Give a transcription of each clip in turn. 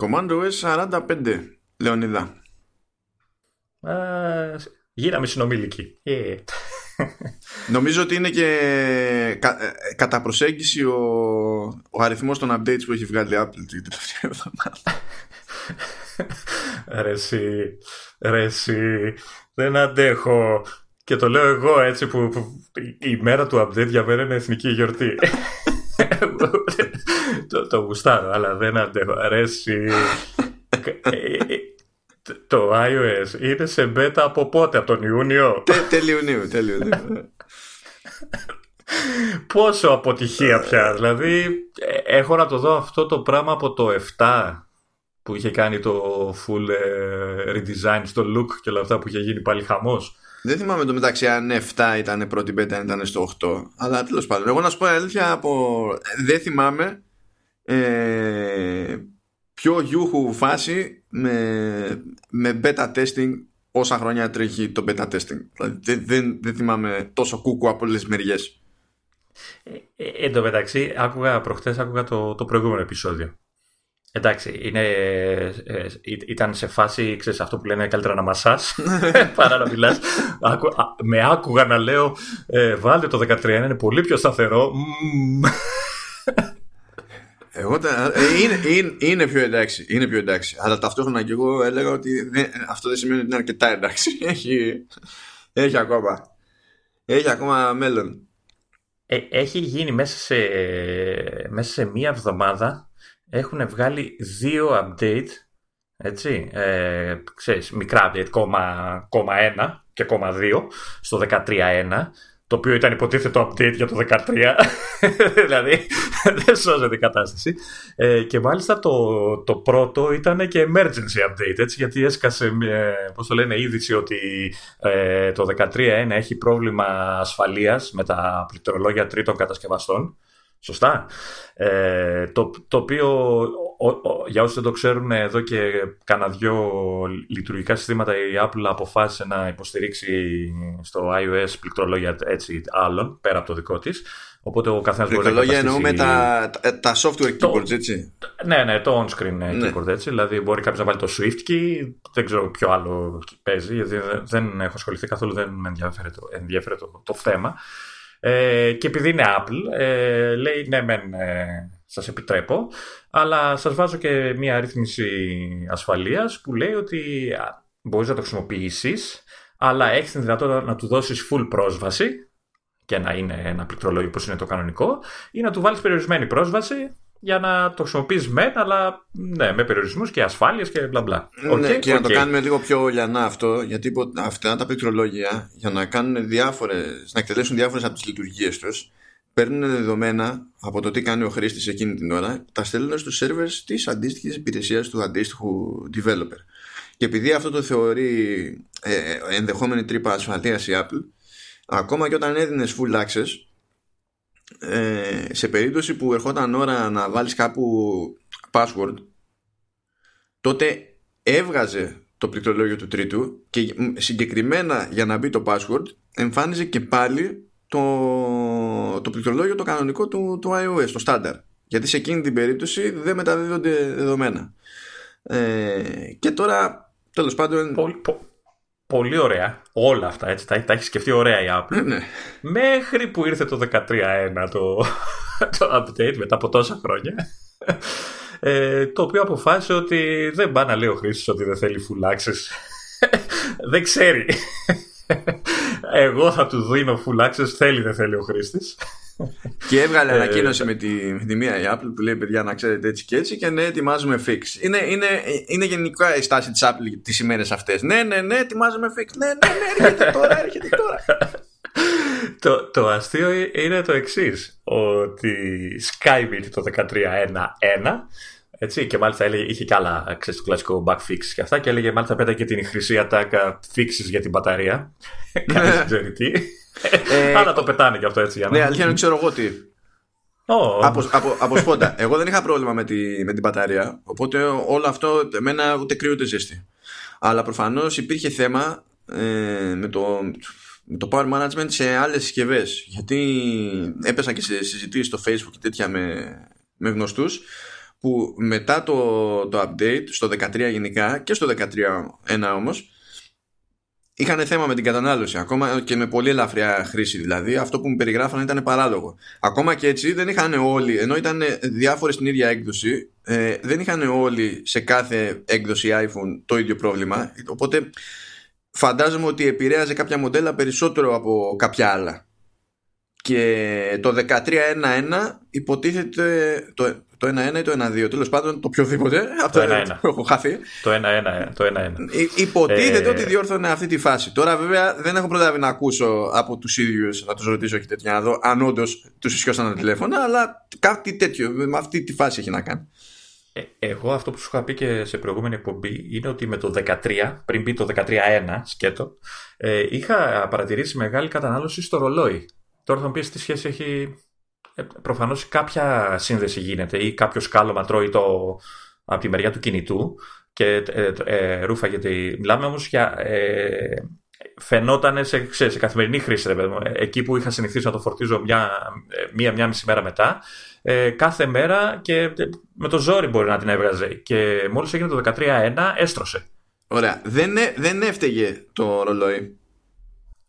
Command OS 45, Λεωνίδα. Ε, γίναμε συνομιλικοί. Ε. Νομίζω ότι είναι και κα, ε, κατά προσέγγιση ο, ο αριθμός των updates που έχει βγάλει η Apple την τελευταία εβδομάδα. ρε εσύ, ρε εσύ, δεν αντέχω. Και το λέω εγώ έτσι που, που η μέρα του update για μένα είναι εθνική γιορτή. το, το γουστάρω, αλλά δεν αντέχω. Ρε εσύ. το iOS είναι σε beta από πότε, από τον Ιούνιο; τέλειο Ιουνίου, τέλειο Ιουνίου. Πόσο αποτυχία πια. Δηλαδή, έχω να το δω αυτό το πράγμα από το 7 που είχε κάνει το full redesign στο look και όλα αυτά που είχε γίνει πάλι χαμός. Δεν θυμάμαι το μεταξύ αν 7 ήταν πρώτη beta, αν ήταν στο 8. Αλλά τέλος πάντων, εγώ να σου πω αλήθεια, από... δεν θυμάμαι ε, πιο γιούχου φάση με, με beta testing όσα χρόνια τρέχει το beta testing. Δηλαδή δεν, δεν, δεν θυμάμαι τόσο κούκου από όλες τις μεριές. Ε, ε, εν τω μεταξύ, άκουγα προχτές άκουγα το, το προηγούμενο επεισόδιο. Εντάξει, είναι, ε, ε ήταν σε φάση, ξέρεις, αυτό που λένε καλύτερα να μασάς παρά να μιλάς. με άκουγα να λέω, ε, βάλτε το 13, είναι πολύ πιο σταθερό. Εγώ ε, είναι, είναι, είναι, πιο εντάξει, είναι πιο εντάξει. Αλλά ταυτόχρονα και εγώ έλεγα ότι δεν, αυτό δεν σημαίνει ότι είναι αρκετά εντάξει. Έχει, έχει ακόμα. Έχει ακόμα μέλλον. Ε, έχει γίνει μέσα σε, μέσα σε μία εβδομάδα έχουν βγάλει δύο update έτσι, ε, ξέρεις, μικρά update, κόμμα, κόμμα 1 και κόμμα 2 στο 13.1 το οποίο ήταν υποτίθετο update για το 13 δηλαδή δεν σώζεται η κατάσταση. Ε, και μάλιστα το, το πρώτο ήταν και emergency update έτσι, γιατί έσκασε πώς το λένε είδηση ότι ε, το 13.1 έχει πρόβλημα ασφαλείας με τα πληκτρολόγια τρίτων κατασκευαστών Σωστά. Ε, το, το οποίο, για όσοι δεν το ξέρουν, εδώ και κάνα δυο λειτουργικά συστήματα η Apple αποφάσισε να υποστηρίξει στο iOS πληκτρολόγια έτσι άλλων, πέρα από το δικό της. Οπότε ο καθένας μπορεί να Πληκτρολόγια εννοούμε τα, τα software keyboards, έτσι. Ναι, ναι, το on-screen ναι. keyboard, έτσι. Δηλαδή μπορεί κάποιος να βάλει το Swift key, δεν ξέρω ποιο άλλο παίζει, γιατί δεν έχω ασχοληθεί καθόλου, δεν με ενδιαφέρει το, ενδιαφέρει το, το θέμα. Ε, και επειδή είναι Apple, ε, λέει ναι μεν ε, σας επιτρέπω, αλλά σας βάζω και μια αρρύθμιση ασφαλείας που λέει ότι μπορείς να το χρησιμοποιήσεις, αλλά έχεις την δυνατότητα να του δώσεις full πρόσβαση και να είναι ένα πληκτρολόγιο όπως είναι το κανονικό ή να του βάλεις περιορισμένη πρόσβαση για να το χρησιμοποιείς μεν, αλλά ναι, με περιορισμούς και ασφάλειες και μπλα μπλα. Ναι, και να το κάνουμε λίγο πιο λιανά αυτό, γιατί αυτά τα πληκτρολόγια για να, κάνουν διάφορες, να εκτελέσουν διάφορες από τις λειτουργίες τους, παίρνουν δεδομένα από το τι κάνει ο χρήστης εκείνη την ώρα, τα στέλνουν στους servers της αντίστοιχης υπηρεσίας του αντίστοιχου developer. Και επειδή αυτό το θεωρεί ε, ε ενδεχόμενη τρύπα ασφαλείας η Apple, ακόμα και όταν έδινες full access, ε, σε περίπτωση που ερχόταν ώρα να βάλεις κάπου password τότε έβγαζε το πληκτρολόγιο του τρίτου και συγκεκριμένα για να μπει το password εμφάνιζε και πάλι το, το πληκτρολόγιο το κανονικό του, του iOS, το standard. Γιατί σε εκείνη την περίπτωση δεν μεταδίδονται δεδομένα. Ε, και τώρα τέλος πάντων πολύ ωραία όλα αυτά, έτσι, τα, τα έχει σκεφτεί ωραία η Apple. Ναι. Μέχρι που ήρθε το 13.1 το, το update μετά από τόσα χρόνια. Ε, το οποίο αποφάσισε ότι δεν πάει να λέει ο χρήστη ότι δεν θέλει full access. δεν ξέρει. Εγώ θα του δίνω full access, θέλει δεν θέλει ο χρήστης. Και έβγαλε ε, ανακοίνωση με τη, με τη μία η Apple που λέει παιδιά να ξέρετε έτσι και έτσι και ναι ετοιμάζουμε fix. Είναι, είναι, είναι γενικά η στάση της Apple τις ημέρες αυτές. Ναι, ναι, ναι, ετοιμάζουμε fix. Ναι, ναι, ναι, έρχεται τώρα, έρχεται τώρα. το, το αστείο είναι το εξής ότι Skybit το 13.1.1 έτσι, και μάλιστα έλεγε, είχε και άλλα, ξέρεις, το κλασικό bug fix και αυτά και έλεγε μάλιστα πέτα και την χρυσή ατάκα fixes για την μπαταρία. Κανείς δεν ξέρει τι. Ε, Αλλά το πετάνε και αυτό έτσι. Για να... Ναι, αλήθεια είναι ξέρω εγώ τι. Oh. Από, από, από σπόντα. Εγώ δεν είχα πρόβλημα με, τη, με την μπαταρία. Οπότε όλο αυτό εμένα ούτε κρύο ούτε ζέστη. Αλλά προφανώς υπήρχε θέμα ε, με, το, με το power management σε άλλες συσκευές. Γιατί έπεσα και σε συζητήσεις στο facebook και τέτοια με, με γνωστούς που μετά το, το update στο 13 γενικά και στο 13.1 όμως είχαν θέμα με την κατανάλωση. Ακόμα και με πολύ ελαφριά χρήση δηλαδή αυτό που μου περιγράφανε ήταν παράλογο. Ακόμα και έτσι δεν είχαν όλοι ενώ ήταν διάφορες στην ίδια έκδοση ε, δεν είχαν όλοι σε κάθε έκδοση iPhone το ίδιο πρόβλημα. Οπότε φαντάζομαι ότι επηρέαζε κάποια μοντέλα περισσότερο από κάποια άλλα. Και το 13.1.1 υποτίθεται το, το 1-1 ή το 1-2. Τέλος πάντων, το οποιοδήποτε. Αυτό το έχω χαθεί. Το 1-1. Το 1-1. Ε, υποτίθεται ε... ότι διόρθωνε αυτή τη φάση. Τώρα, βέβαια, δεν έχω προλάβει να ακούσω από τους ίδιους, να τους ρωτήσω και τέτοια να δω αν όντως τους ισχυώσαν τα τηλέφωνα, αλλά κάτι τέτοιο με αυτή τη φάση έχει να κάνει. Ε, εγώ αυτό που σου είχα πει και σε προηγούμενη εκπομπή είναι ότι με το 13, πριν μπει το 13-1 σκέτο, ε, είχα παρατηρήσει μεγάλη κατανάλωση στο ρολόι. Τώρα θα μου πεις τι σχέση έχει ε, προφανώς κάποια σύνδεση γίνεται ή κάποιο σκάλωμα τρώει το, από τη μεριά του κινητού και ε, ε, ρούφα γιατί μιλάμε όμως για ε, φαινόταν σε, σε, καθημερινή χρήση ρε, εκεί που είχα συνηθίσει να το φορτίζω μια, μία, μία μισή μέρα μετά ε, κάθε μέρα και με το ζόρι μπορεί να την έβγαζε. Και μόλις έγινε το 13.1 έστρωσε. Ωραία, δεν, δεν έφταιγε το ρολόι;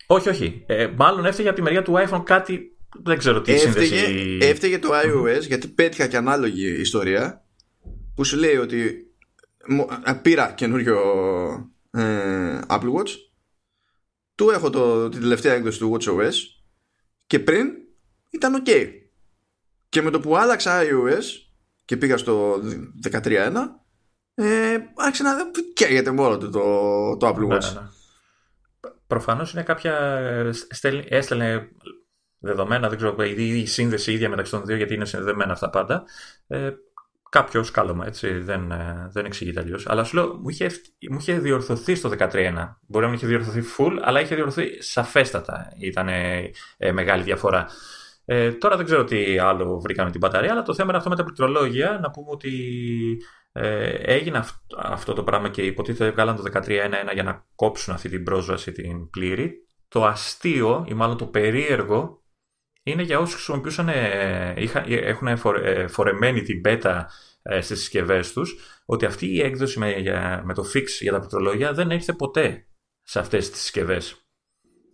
Όχι, όχι. Ε, μάλλον έφταιγε από τη μεριά του iPhone κάτι δεν ξέρω τι έφταιγε, σύνδεση... Έφταιγε το iOS γιατί πέτυχα και ανάλογη ιστορία που σου λέει ότι πήρα καινούριο ε, Apple Watch. Του έχω το, την τελευταία έκδοση του WatchOS και πριν ήταν ok. Και με το που άλλαξα iOS και πήγα στο 13.1 ε, άρχισε να καίγεται μόνο του το, το Apple ναι, Watch. Ναι, ναι. Προφανώς είναι κάποια έστελνε δεδομένα, δεν ξέρω, η, η σύνδεση ίδια μεταξύ των δύο, γιατί είναι συνδεδεμένα αυτά πάντα. Ε, κάποιος σκάλωμα, έτσι, δεν, ε, δεν εξηγείται αλλιώ. Αλλά σου λέω, μου είχε, μου είχε διορθωθεί στο 13.1. Μπορεί να μην είχε διορθωθεί full, αλλά είχε διορθωθεί σαφέστατα. Ήταν ε, μεγάλη διαφορά. Ε, τώρα δεν ξέρω τι άλλο βρήκαμε την μπαταρία, αλλά το θέμα είναι αυτό με τα πληκτρολόγια. Να πούμε ότι ε, έγινε αυτό το πράγμα και υποτίθεται βγάλαν το 13.1.1 για να κόψουν αυτή την πρόσβαση την πλήρη. Το αστείο ή μάλλον το περίεργο είναι για όσους χρησιμοποιούσαν, ε, έχουν ε, φορεμένη την beta ε, στις συσκευές τους, ότι αυτή η έκδοση με, με το fix για τα πληκτρολόγια δεν έρθε ποτέ σε αυτές τις συσκευές.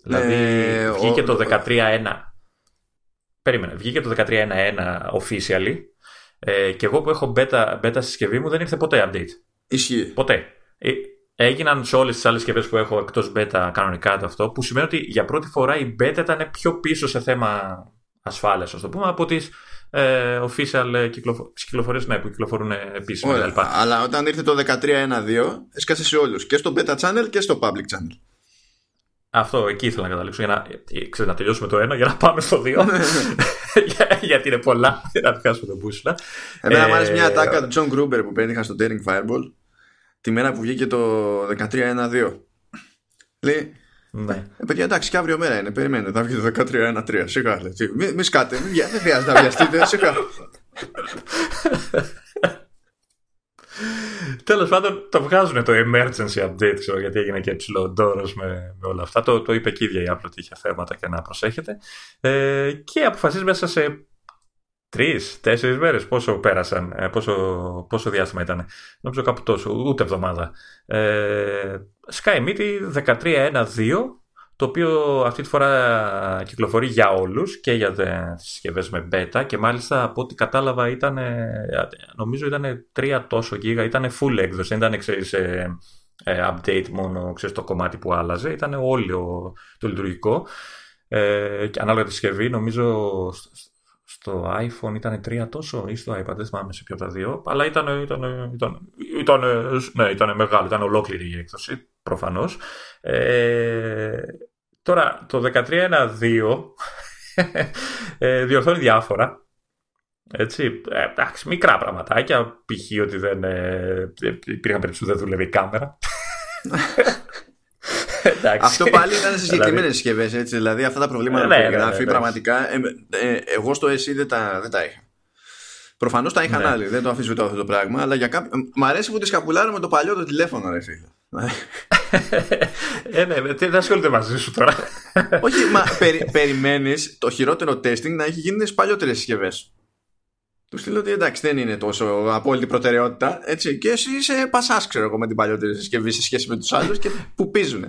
Δηλαδή βγήκε το 13.1 Περίμενε, βγήκε το 13.1.1 officially και εγώ που έχω beta, beta στη συσκευή μου δεν ήρθε ποτέ update. Ισχύει. Ποτέ. Έγιναν σε όλες τις άλλες συσκευές που έχω εκτός beta κανονικά το αυτό, που σημαίνει ότι για πρώτη φορά η beta ήταν πιο πίσω σε θέμα ασφάλειας, ας το πούμε, από τις ε, official κυκλοφορίες ναι, που κυκλοφορούν επίσημα κλπ. Αλλά όταν ήρθε το 13.1.2, έσκασε σε όλους. Και στο beta channel και στο public channel. Αυτό εκεί ήθελα να καταλήξω. Για να, ξέρω, να τελειώσουμε το ένα για να πάμε στο δύο. Ναι, ναι. γιατί είναι πολλά. Για να πιάσουμε τον μπούσουλα. Εμένα ε, μου άρεσε μια ατάκα του John Gruber που πέτυχα στο Daring Fireball τη μέρα που βγήκε το 13-1-2. Λέει, ναι. Ε, παιδιά, εντάξει, και αύριο μέρα είναι. Περιμένετε, θα βγει το 13-1-3. Σιγά, λέει. Μη, μη σκάτε, μη, δεν χρειάζεται να βιαστείτε. Σιγά. Τέλος πάντων, το βγάζουν το emergency update, ξέρω, γιατί έγινε και ψηλό ντόρος με, με όλα αυτά. Το, το είπε και η ίδια η Apple ότι είχε θέματα και να προσέχετε. Ε, και αποφασίζει μέσα σε Τρεις, τέσσερις μέρες. Πόσο πέρασαν, ε, πόσο, πόσο διάστημα ήταν. Νομίζω κάπου τόσο, ούτε εβδομάδα. Ε, Sky Meet 13.1.2, το οποίο αυτή τη φορά κυκλοφορεί για όλους και για τις συσκευές με beta και μάλιστα από ό,τι κατάλαβα ήταν, νομίζω ήταν τρία τόσο γίγα, ήταν full έκδοση, δεν ήταν ξέρεις, ε, ε, update μόνο ξέρεις, το κομμάτι που άλλαζε, ήταν όλο το λειτουργικό. Ε, και ανάλογα τη συσκευή, νομίζω στο iPhone ήταν τρία τόσο ή στο iPad, δεν θυμάμαι σε ποιο από τα δύο. Αλλά ήταν, ήταν, ήταν, ήταν, ναι, ήταν μεγάλο, ήταν ολόκληρη η έκδοση, προφανώς. Ε, τώρα, το 13.1.2 ε, διορθώνει διάφορα. Έτσι, ε, εντάξει, μικρά πραγματάκια. Π.χ. ότι δεν ε, υπήρχαν περίπτωση που δεν δούλευε η κάμερα. Αυτό πάλι ήταν σε συγκεκριμένες συσκευές. Δηλαδή αυτά τα προβλήματα που περιγράφει πραγματικά. Ε, ε, εγώ στο SE δεν τα, δεν τα είχα. Προφανώς τα είχαν ναι. άλλοι, δεν το αφισβητώ αυτό το πράγμα. Αλλά για κάποιο... Μ' αρέσει που τη σκαπουλάρω με το παλιό το τηλέφωνο, ρε φίλε. ε, ναι, δεν ασχολείται μαζί σου τώρα. Όχι, μα περι, περιμένεις το χειρότερο testing να έχει γίνει στις παλιότερες συσκευές. Του στείλω ότι εντάξει δεν είναι τόσο απόλυτη προτεραιότητα. Έτσι, και εσύ είσαι πασάς, ξέρω εγώ, με την παλιότερη συσκευή σε σχέση με τους άλλους και που πίζουν.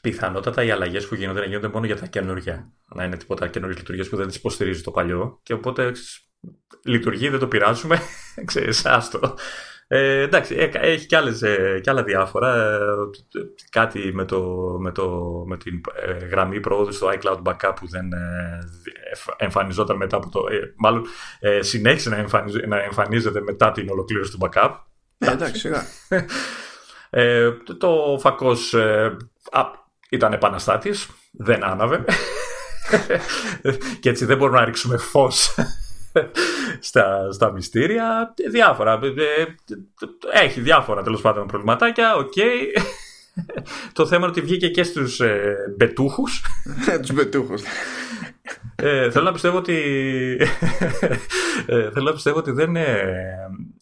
Πιθανότατα οι αλλαγές που γίνονται να γίνονται μόνο για τα καινούργια. Να είναι τίποτα καινούργιες λειτουργίες που δεν τις υποστηρίζει το παλιό. Και οπότε λειτουργεί, δεν το πειράζουμε. Ξέρεις, άστο. Ε, εντάξει, ε, έχει και, άλλες, ε, και άλλα διάφορα. Ε, κάτι με, το, με, το, με την γραμμή προόδου στο iCloud Backup που δεν εμφανιζόταν μετά από το... μάλλον συνέχισε να, να εμφανίζεται μετά την ολοκλήρωση του backup. εντάξει, σιγά. το φακός ήταν επαναστάτης, δεν άναβε. και έτσι δεν μπορούμε να ρίξουμε φως στα, στα μυστήρια. Διάφορα. Ε, ε, έχει διάφορα τέλος πάντων προβληματάκια. Οκ. Το θέμα είναι ότι βγήκε και στους ε, μπετούχους. τους μπετούχους. Ε, θέλω να πιστεύω ότι ε, θέλω να πιστεύω ότι δεν, ε,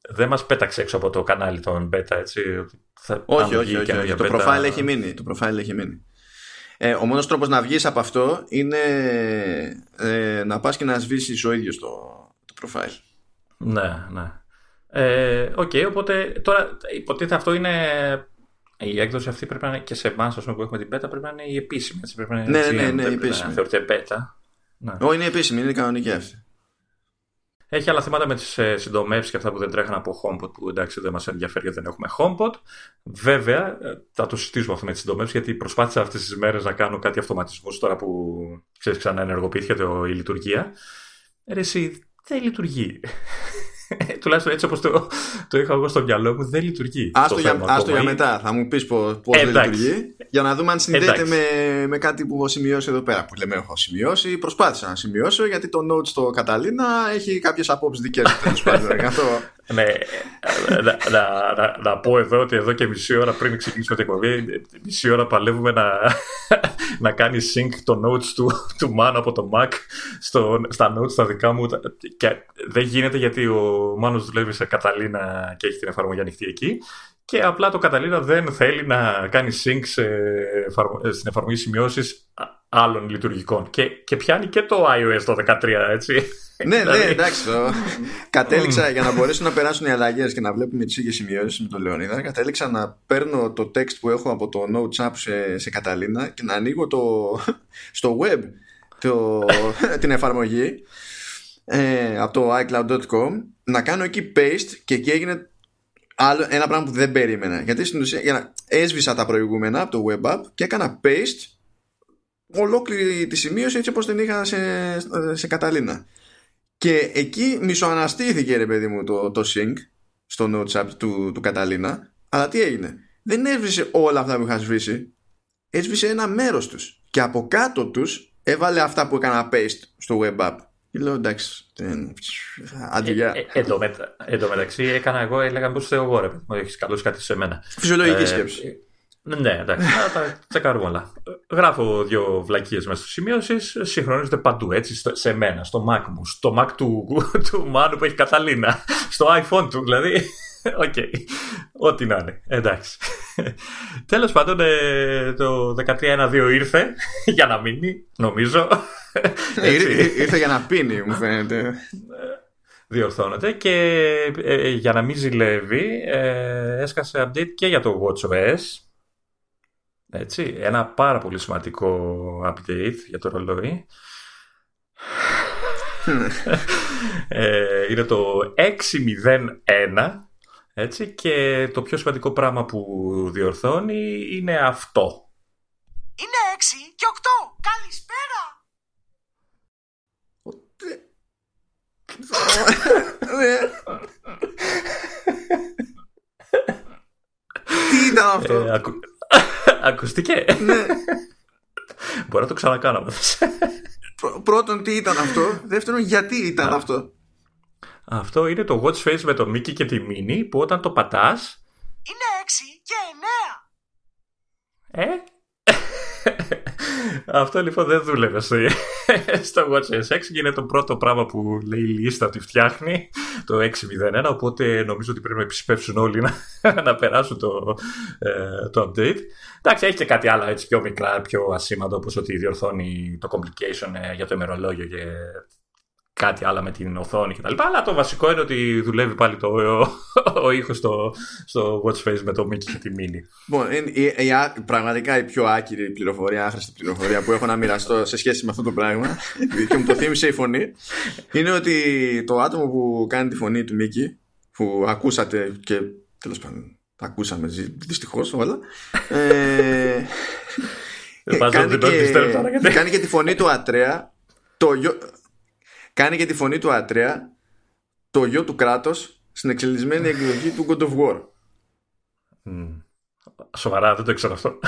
δεν μας πέταξε έξω από το κανάλι των beta έτσι. Θα, όχι, όχι, όχι, όχι. Το profile έχει μείνει. Το profile έχει μείνει. Ε, ο μόνος τρόπος να βγεις από αυτό είναι ε, να πας και να σβήσεις ο ίδιος το, το profile. Ναι, ναι. Ε, OK, okay, οπότε τώρα υποτίθεται αυτό είναι η έκδοση αυτή πρέπει να είναι και σε εμάς που έχουμε την beta πρέπει να είναι η επίσημη. Έτσι, πρέπει να είναι ναι, ναι, ναι, ναι, η επίσημη. Να θεωρείται beta. Ναι. Όχι, είναι επίσημη, είναι κανονική αυτή. Έχει άλλα θέματα με τις ε, συντομεύσεις και αυτά που δεν τρέχουν από HomePod που εντάξει δεν μας ενδιαφέρει γιατί δεν έχουμε HomePod. Βέβαια, ε, θα το συζητήσουμε αυτό με τις συντομεύσεις γιατί προσπάθησα αυτές τις μέρες να κάνω κάτι αυτοματισμούς τώρα που ξέρεις ξανά ενεργοποιήθηκε η λειτουργία. Ρε, εσύ δεν λειτουργεί. Τουλάχιστον έτσι όπως το, το είχα εγώ στο μυαλό μου, δεν λειτουργεί. Άστο, για, άστο για μετά. Θα μου πεις πώς δεν λειτουργεί. Για να δούμε αν συνδέεται με, με κάτι που έχω σημειώσει εδώ πέρα. Που λέμε έχω σημειώσει. Προσπάθησα να σημειώσω γιατί το note στο Καταλήνα έχει κάποιες απόψεις δικές του. ναι, να, να, να, να, πω εδώ ότι εδώ και μισή ώρα πριν ξεκινήσουμε την εκπομπή, μισή ώρα παλεύουμε να, να κάνει sync το notes του, του Μάνου από το Mac στο, στα notes τα δικά μου. Και δεν γίνεται γιατί ο Μάνος δουλεύει σε Καταλήνα και έχει την εφαρμογή ανοιχτή εκεί. Και απλά το Καταλήνα δεν θέλει να κάνει sync σε, στην εφαρμογή σημειώσεις άλλων λειτουργικών. Και, και πιάνει και το iOS το 13, έτσι. Ναι, ναι, δηλαδή- εντάξει. Το... κατέληξα για να μπορέσουν να περάσουν οι αλλαγές και να βλέπουμε τις ίδιες σημειώσεις με τον Λεωνίδα. Κατέληξα να παίρνω το text που έχω από το Notes App σε, σε Καταλήνα και να ανοίγω το, στο web το, την εφαρμογή ε, από το iCloud.com να κάνω εκεί paste και εκεί έγινε άλλο, ένα πράγμα που δεν περίμενα. Γιατί στην ουσία για να, έσβησα τα προηγούμενα από το web app και έκανα paste ολόκληρη τη σημείωση έτσι όπως την είχα σε, σε Καταλήνα. Και εκεί μισοαναστήθηκε ρε παιδί μου το, το sync στο notes app του, του Καταλήνα. Αλλά τι έγινε; Δεν έσβησε όλα αυτά που είχα σβήσει. Έσβησε ένα μέρος τους. Και από κάτω τους έβαλε αυτά που έκανα paste στο web app. Και λέω εντάξει. Αντιγιά. Ε, ε, εν τω μεταξύ έκανα εγώ, έλεγα πως θεω εγώ ρε. Μου έχεις καλώσει κάτι σε μένα. Φυσιολογική ε, σκέψη. Ναι, εντάξει, θα τα τσεκάρουμε όλα. Γράφω δύο βλακίες μέσα στις σημειώσεις, συγχρονίζονται παντού, έτσι, σε μένα, στο Mac μου, στο Mac του, του Μάνου που έχει Καταλήνα, στο iPhone του, δηλαδή. OK. Okay. Ό,τι να είναι. Εντάξει. Τέλος πάντων, ε, το 13-1-2 ήρθε για να μείνει, νομίζω. ήρθε για να πίνει, μου φαίνεται. Διορθώνεται και ε, για να μην ζηλεύει, ε, έσκασε update και για το WatchOS έτσι, ένα πάρα πολύ σημαντικό update για το ρολόι. ε, είναι το 601 έτσι, και το πιο σημαντικό πράγμα που διορθώνει είναι αυτό. Είναι 6 και 8. Καλησπέρα. Τι ήταν αυτό; Ε, Ακούστηκε. Ναι. Μπορώ να το ξανακάνω. Πρώτον, τι ήταν αυτό; Δεύτερον, γιατί ήταν αυτό; Αυτό είναι το watch face με το Mickey και τη Minnie που όταν το πατάς Είναι 6 και 9 Ε; Αυτό λοιπόν δεν δούλευε στο WatchOS 6 και είναι το πρώτο πράγμα που λέει η λίστα ότι φτιάχνει το 6.01 οπότε νομίζω ότι πρέπει να επισπεύσουν όλοι να, να περάσουν το, ε, το update. Εντάξει, έχει και κάτι άλλο έτσι πιο μικρά, πιο ασήμαντο όπως ότι διορθώνει το complication ε, για το ημερολόγιο και κάτι άλλο με την οθόνη κτλ. Αλλά το βασικό είναι ότι δουλεύει πάλι το, ο, ο ήχος στο, στο watch face με το Mickey και τη Mini. Λοιπόν, είναι η, η, η, πραγματικά η πιο άκυρη πληροφορία, άχρηστη πληροφορία που έχω να μοιραστώ σε σχέση με αυτό το πράγμα και μου το θύμισε η φωνή είναι ότι το άτομο που κάνει τη φωνή του Mickey που ακούσατε και τέλος πάντων τα ακούσαμε δυστυχώς όλα ε, κάνει, και, κάνει και τη φωνή του Ατρέα το, κάνει και τη φωνή του Ατρέα το γιο του κράτος στην εξελισμένη εκδοχή του God of War. Mm. Σοβαρά, δεν το ήξερα αυτό.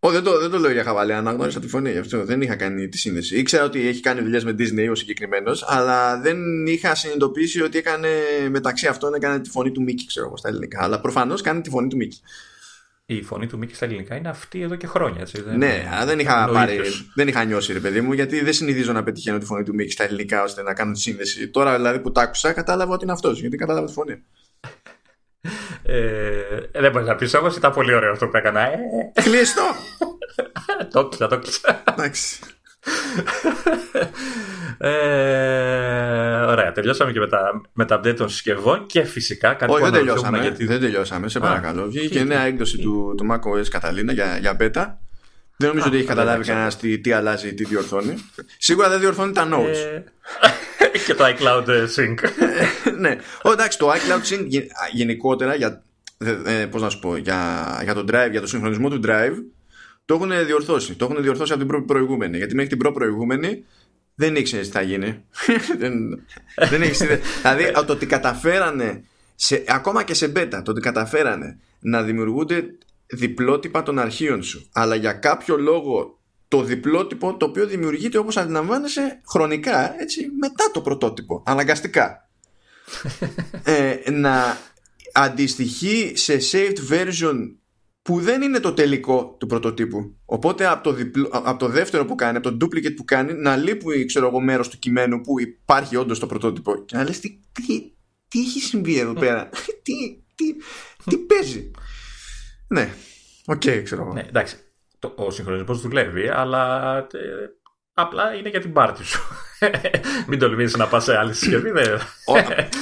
Ω, δεν, το, δεν το λέω για χαβαλέ, αναγνώρισα τη φωνή γι' αυτό. Δεν είχα κάνει τη σύνδεση. Ήξερα ότι έχει κάνει δουλειές με Disney ο συγκεκριμένος, αλλά δεν είχα συνειδητοποιήσει ότι έκανε μεταξύ αυτών έκανε τη φωνή του Μίκη, ξέρω εγώ στα ελληνικά. Αλλά προφανώς κάνει τη φωνή του Μίκη η φωνή του Μίκη στα ελληνικά είναι αυτή εδώ και χρόνια. Έτσι, δεν ναι, αλλά δεν είχα, πάρει, δεν είχα νιώσει, ρε παιδί μου, γιατί δεν συνηθίζω να πετυχαίνω τη φωνή του Μίκη στα ελληνικά ώστε να κάνω τη σύνδεση. Τώρα δηλαδή που τα άκουσα, κατάλαβα ότι είναι αυτός, γιατί κατάλαβα τη φωνή. Ε, δεν μπορείς να πεις όμως, ήταν πολύ ωραίο αυτό που έκανα. Ε, Κλείστο! το κλείσα, το κλείσα. Εντάξει. Ε, ωραία, τελειώσαμε και με τα, με τα update των συσκευών και φυσικά κάτι Όχι, δεν τελειώσαμε, γιατί... δεν τελειώσαμε, σε παρακαλώ. Βγήκε νέα έκδοση του, του macOS Catalina για, για beta. Δεν νομίζω ότι έχει καταλάβει κανένας τι, τι αλλάζει, τι διορθώνει. Σίγουρα δεν διορθώνει τα notes. Ε, και το iCloud Sync. ναι. Ο, εντάξει, το iCloud Sync γενικότερα για, ε, πώς να σου πω, για, για, το drive, για το συγχρονισμό του drive το έχουν διορθώσει. Το έχουν διορθώσει από την προηγούμενη. Γιατί μέχρι την προηγούμενη δεν ήξερε τι θα γίνει. δεν, δεν έχεις, δηλαδή το ότι καταφέρανε, σε, ακόμα και σε beta, το ότι καταφέρανε να δημιουργούνται διπλότυπα των αρχείων σου, αλλά για κάποιο λόγο το διπλότυπο το οποίο δημιουργείται όπως αντιλαμβάνεσαι χρονικά, έτσι, μετά το πρωτότυπο, αναγκαστικά. ε, να αντιστοιχεί σε saved version που δεν είναι το τελικό του πρωτοτύπου. Οπότε από το, διπλό, από το δεύτερο που κάνει, από το duplicate που κάνει, να λείπει ξέρω εγώ, μέρος του κειμένου που υπάρχει όντως το πρωτότυπο. Και να λες τι, τι, τι έχει συμβεί εδώ πέρα, τι, τι, τι παίζει; Ναι, OK, okay, ξέρω εγώ. Ναι, εντάξει, το, ο συγχρονισμός δουλεύει, αλλά ε, απλά είναι για την πάρτι σου. Μην τολμήσεις να πας σε άλλη συσκευή.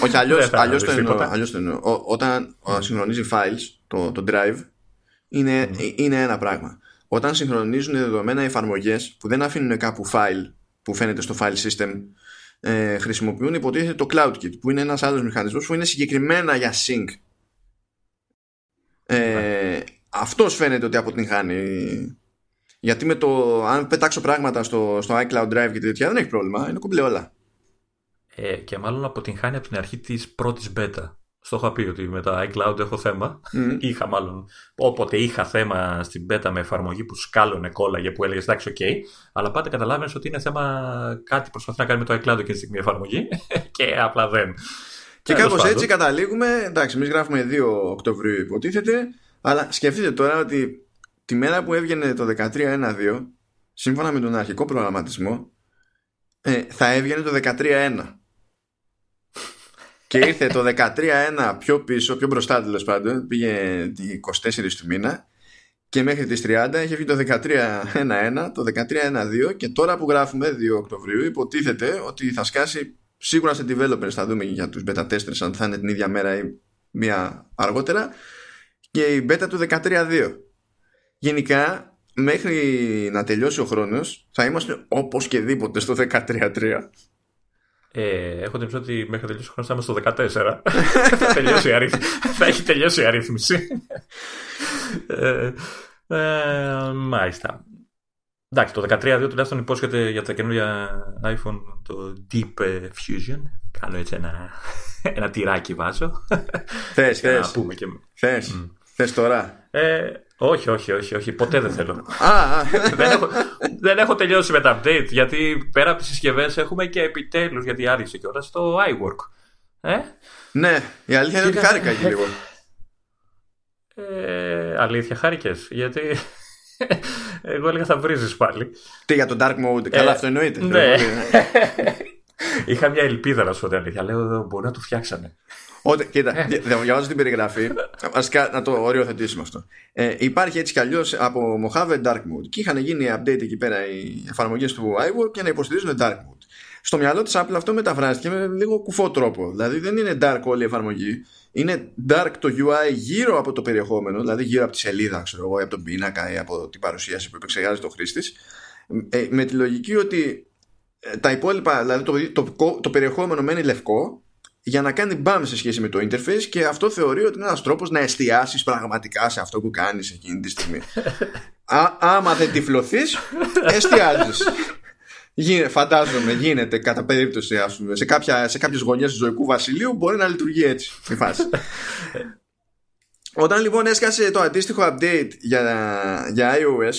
Όχι, αλλιώς το εννοώ. Όταν συγχρονίζει files, το, το drive, είναι, είναι ένα πράγμα. Όταν συγχρονίζουν δεδομένα εφαρμογές που δεν αφήνουν κάπου file που φαίνεται στο file system, ε, χρησιμοποιούν υποτίθεται το CloudKit που είναι ένας άλλος μηχανισμός που είναι συγκεκριμένα για sync. Ε, αυτός φαίνεται ότι αποτυγχάνει. Γιατί με το, αν πετάξω πράγματα στο, στο iCloud Drive και τέτοια δεν έχει πρόβλημα, είναι κουμπλέ όλα. Ε, και μάλλον αποτυγχάνει από την αρχή της πρώτης beta. Στο είχα πει ότι με τα iCloud έχω θέμα. Mm. Είχα μάλλον. Όποτε είχα θέμα στην beta με εφαρμογή που σκάλωνε κόλλαγε που έλεγε εντάξει, OK. Αλλά πάντα καταλάβαινες ότι είναι θέμα κάτι προσπαθεί να κάνει με το iCloud και τη στιγμή εφαρμογή. και απλά δεν. Και κάπως έτσι καταλήγουμε. Εντάξει, εμείς γράφουμε 2 Οκτωβρίου υποτίθεται. Αλλά σκεφτείτε τώρα ότι τη μέρα που έβγαινε το 13.1.2, σύμφωνα με τον αρχικό προγραμματισμό, ε, θα έβγαινε το 13.1 και ήρθε το 13-1 πιο πίσω, πιο μπροστά τέλος πάντων, πήγε 24 του μήνα και μέχρι τις 30 είχε βγει το 13-1-1, το 13-1-2 και τώρα που γράφουμε 2 Οκτωβρίου υποτίθεται ότι θα σκάσει σίγουρα σε developers. Θα δούμε για τους beta testers αν θα είναι την ίδια μέρα ή μία αργότερα. Και η beta του 13-2 γενικά μέχρι να τελειώσει ο χρόνος θα είμαστε όπως και δίποτε στο 13-3 ε, έχω την ότι μέχρι να τελειώσει ο χρόνος θα είμαστε στο 14. θα, τελειώσει η θα έχει τελειώσει η αρρύθμιση. ε, ε, μάλιστα. Εντάξει, το 13.2 τουλάχιστον υπόσχεται για τα καινούργια iPhone το Deep ε, Fusion. Κάνω έτσι ένα, ένα τυράκι βάζω. Θες, θες. Θες. Mm. Θες τώρα. Ε, όχι, όχι, όχι, όχι. Ποτέ δεν θέλω. δεν, έχω, δεν έχω τελειώσει με τα update γιατί πέρα από τις συσκευές έχουμε και επιτέλους γιατί άρχισε κιόλας το iWork. Ε; Ναι, η αλήθεια είναι ότι χάρηκα εκεί λίγο. Ε, αλήθεια, χάρηκες. Γιατί εγώ έλεγα θα βρίζεις πάλι. Τι για το dark mode, καλά, ε, αυτό εννοείται. Ναι. Είχα μια ελπίδα να σου πω αλήθεια. Λέω μπορεί να το φτιάξανε. Ότι, κοίτα, ε. διαβάζω την περιγραφή. Βασικά να το οριοθετήσουμε αυτό. Ε, υπάρχει έτσι κι αλλιώς από Mojave Dark Mode και είχαν γίνει update εκεί πέρα οι εφαρμογές του iWork για να υποστηρίζουν Dark Mode. στο μυαλό της Apple αυτό μεταφράστηκε με λίγο κουφό τρόπο. Δηλαδή δεν είναι dark όλη η εφαρμογή. Είναι dark το UI γύρω από το περιεχόμενο, δηλαδή γύρω από τη σελίδα, ξέρω εγώ, ή από τον πίνακα ή από την παρουσίαση που επεξεργάζεται ο χρήστης. Ε, με τη λογική ότι ε, τα υπόλοιπα, δηλαδή το, το, το, περιεχόμενο μένει λευκό για να κάνει μπαμ σε σχέση με το interface και αυτό θεωρεί ότι είναι ένας τρόπος να εστιάσεις πραγματικά σε αυτό που κάνεις εκείνη τη στιγμή. Α, άμα δεν τυφλωθείς, εστιάζεις. Γίνε, φαντάζομαι γίνεται κατά περίπτωση ας πούμε, σε, κάποια, σε κάποιες γωνιές του ζωικού βασιλείου μπορεί να λειτουργεί έτσι η φάση. Όταν λοιπόν έσκασε το αντίστοιχο update για, για iOS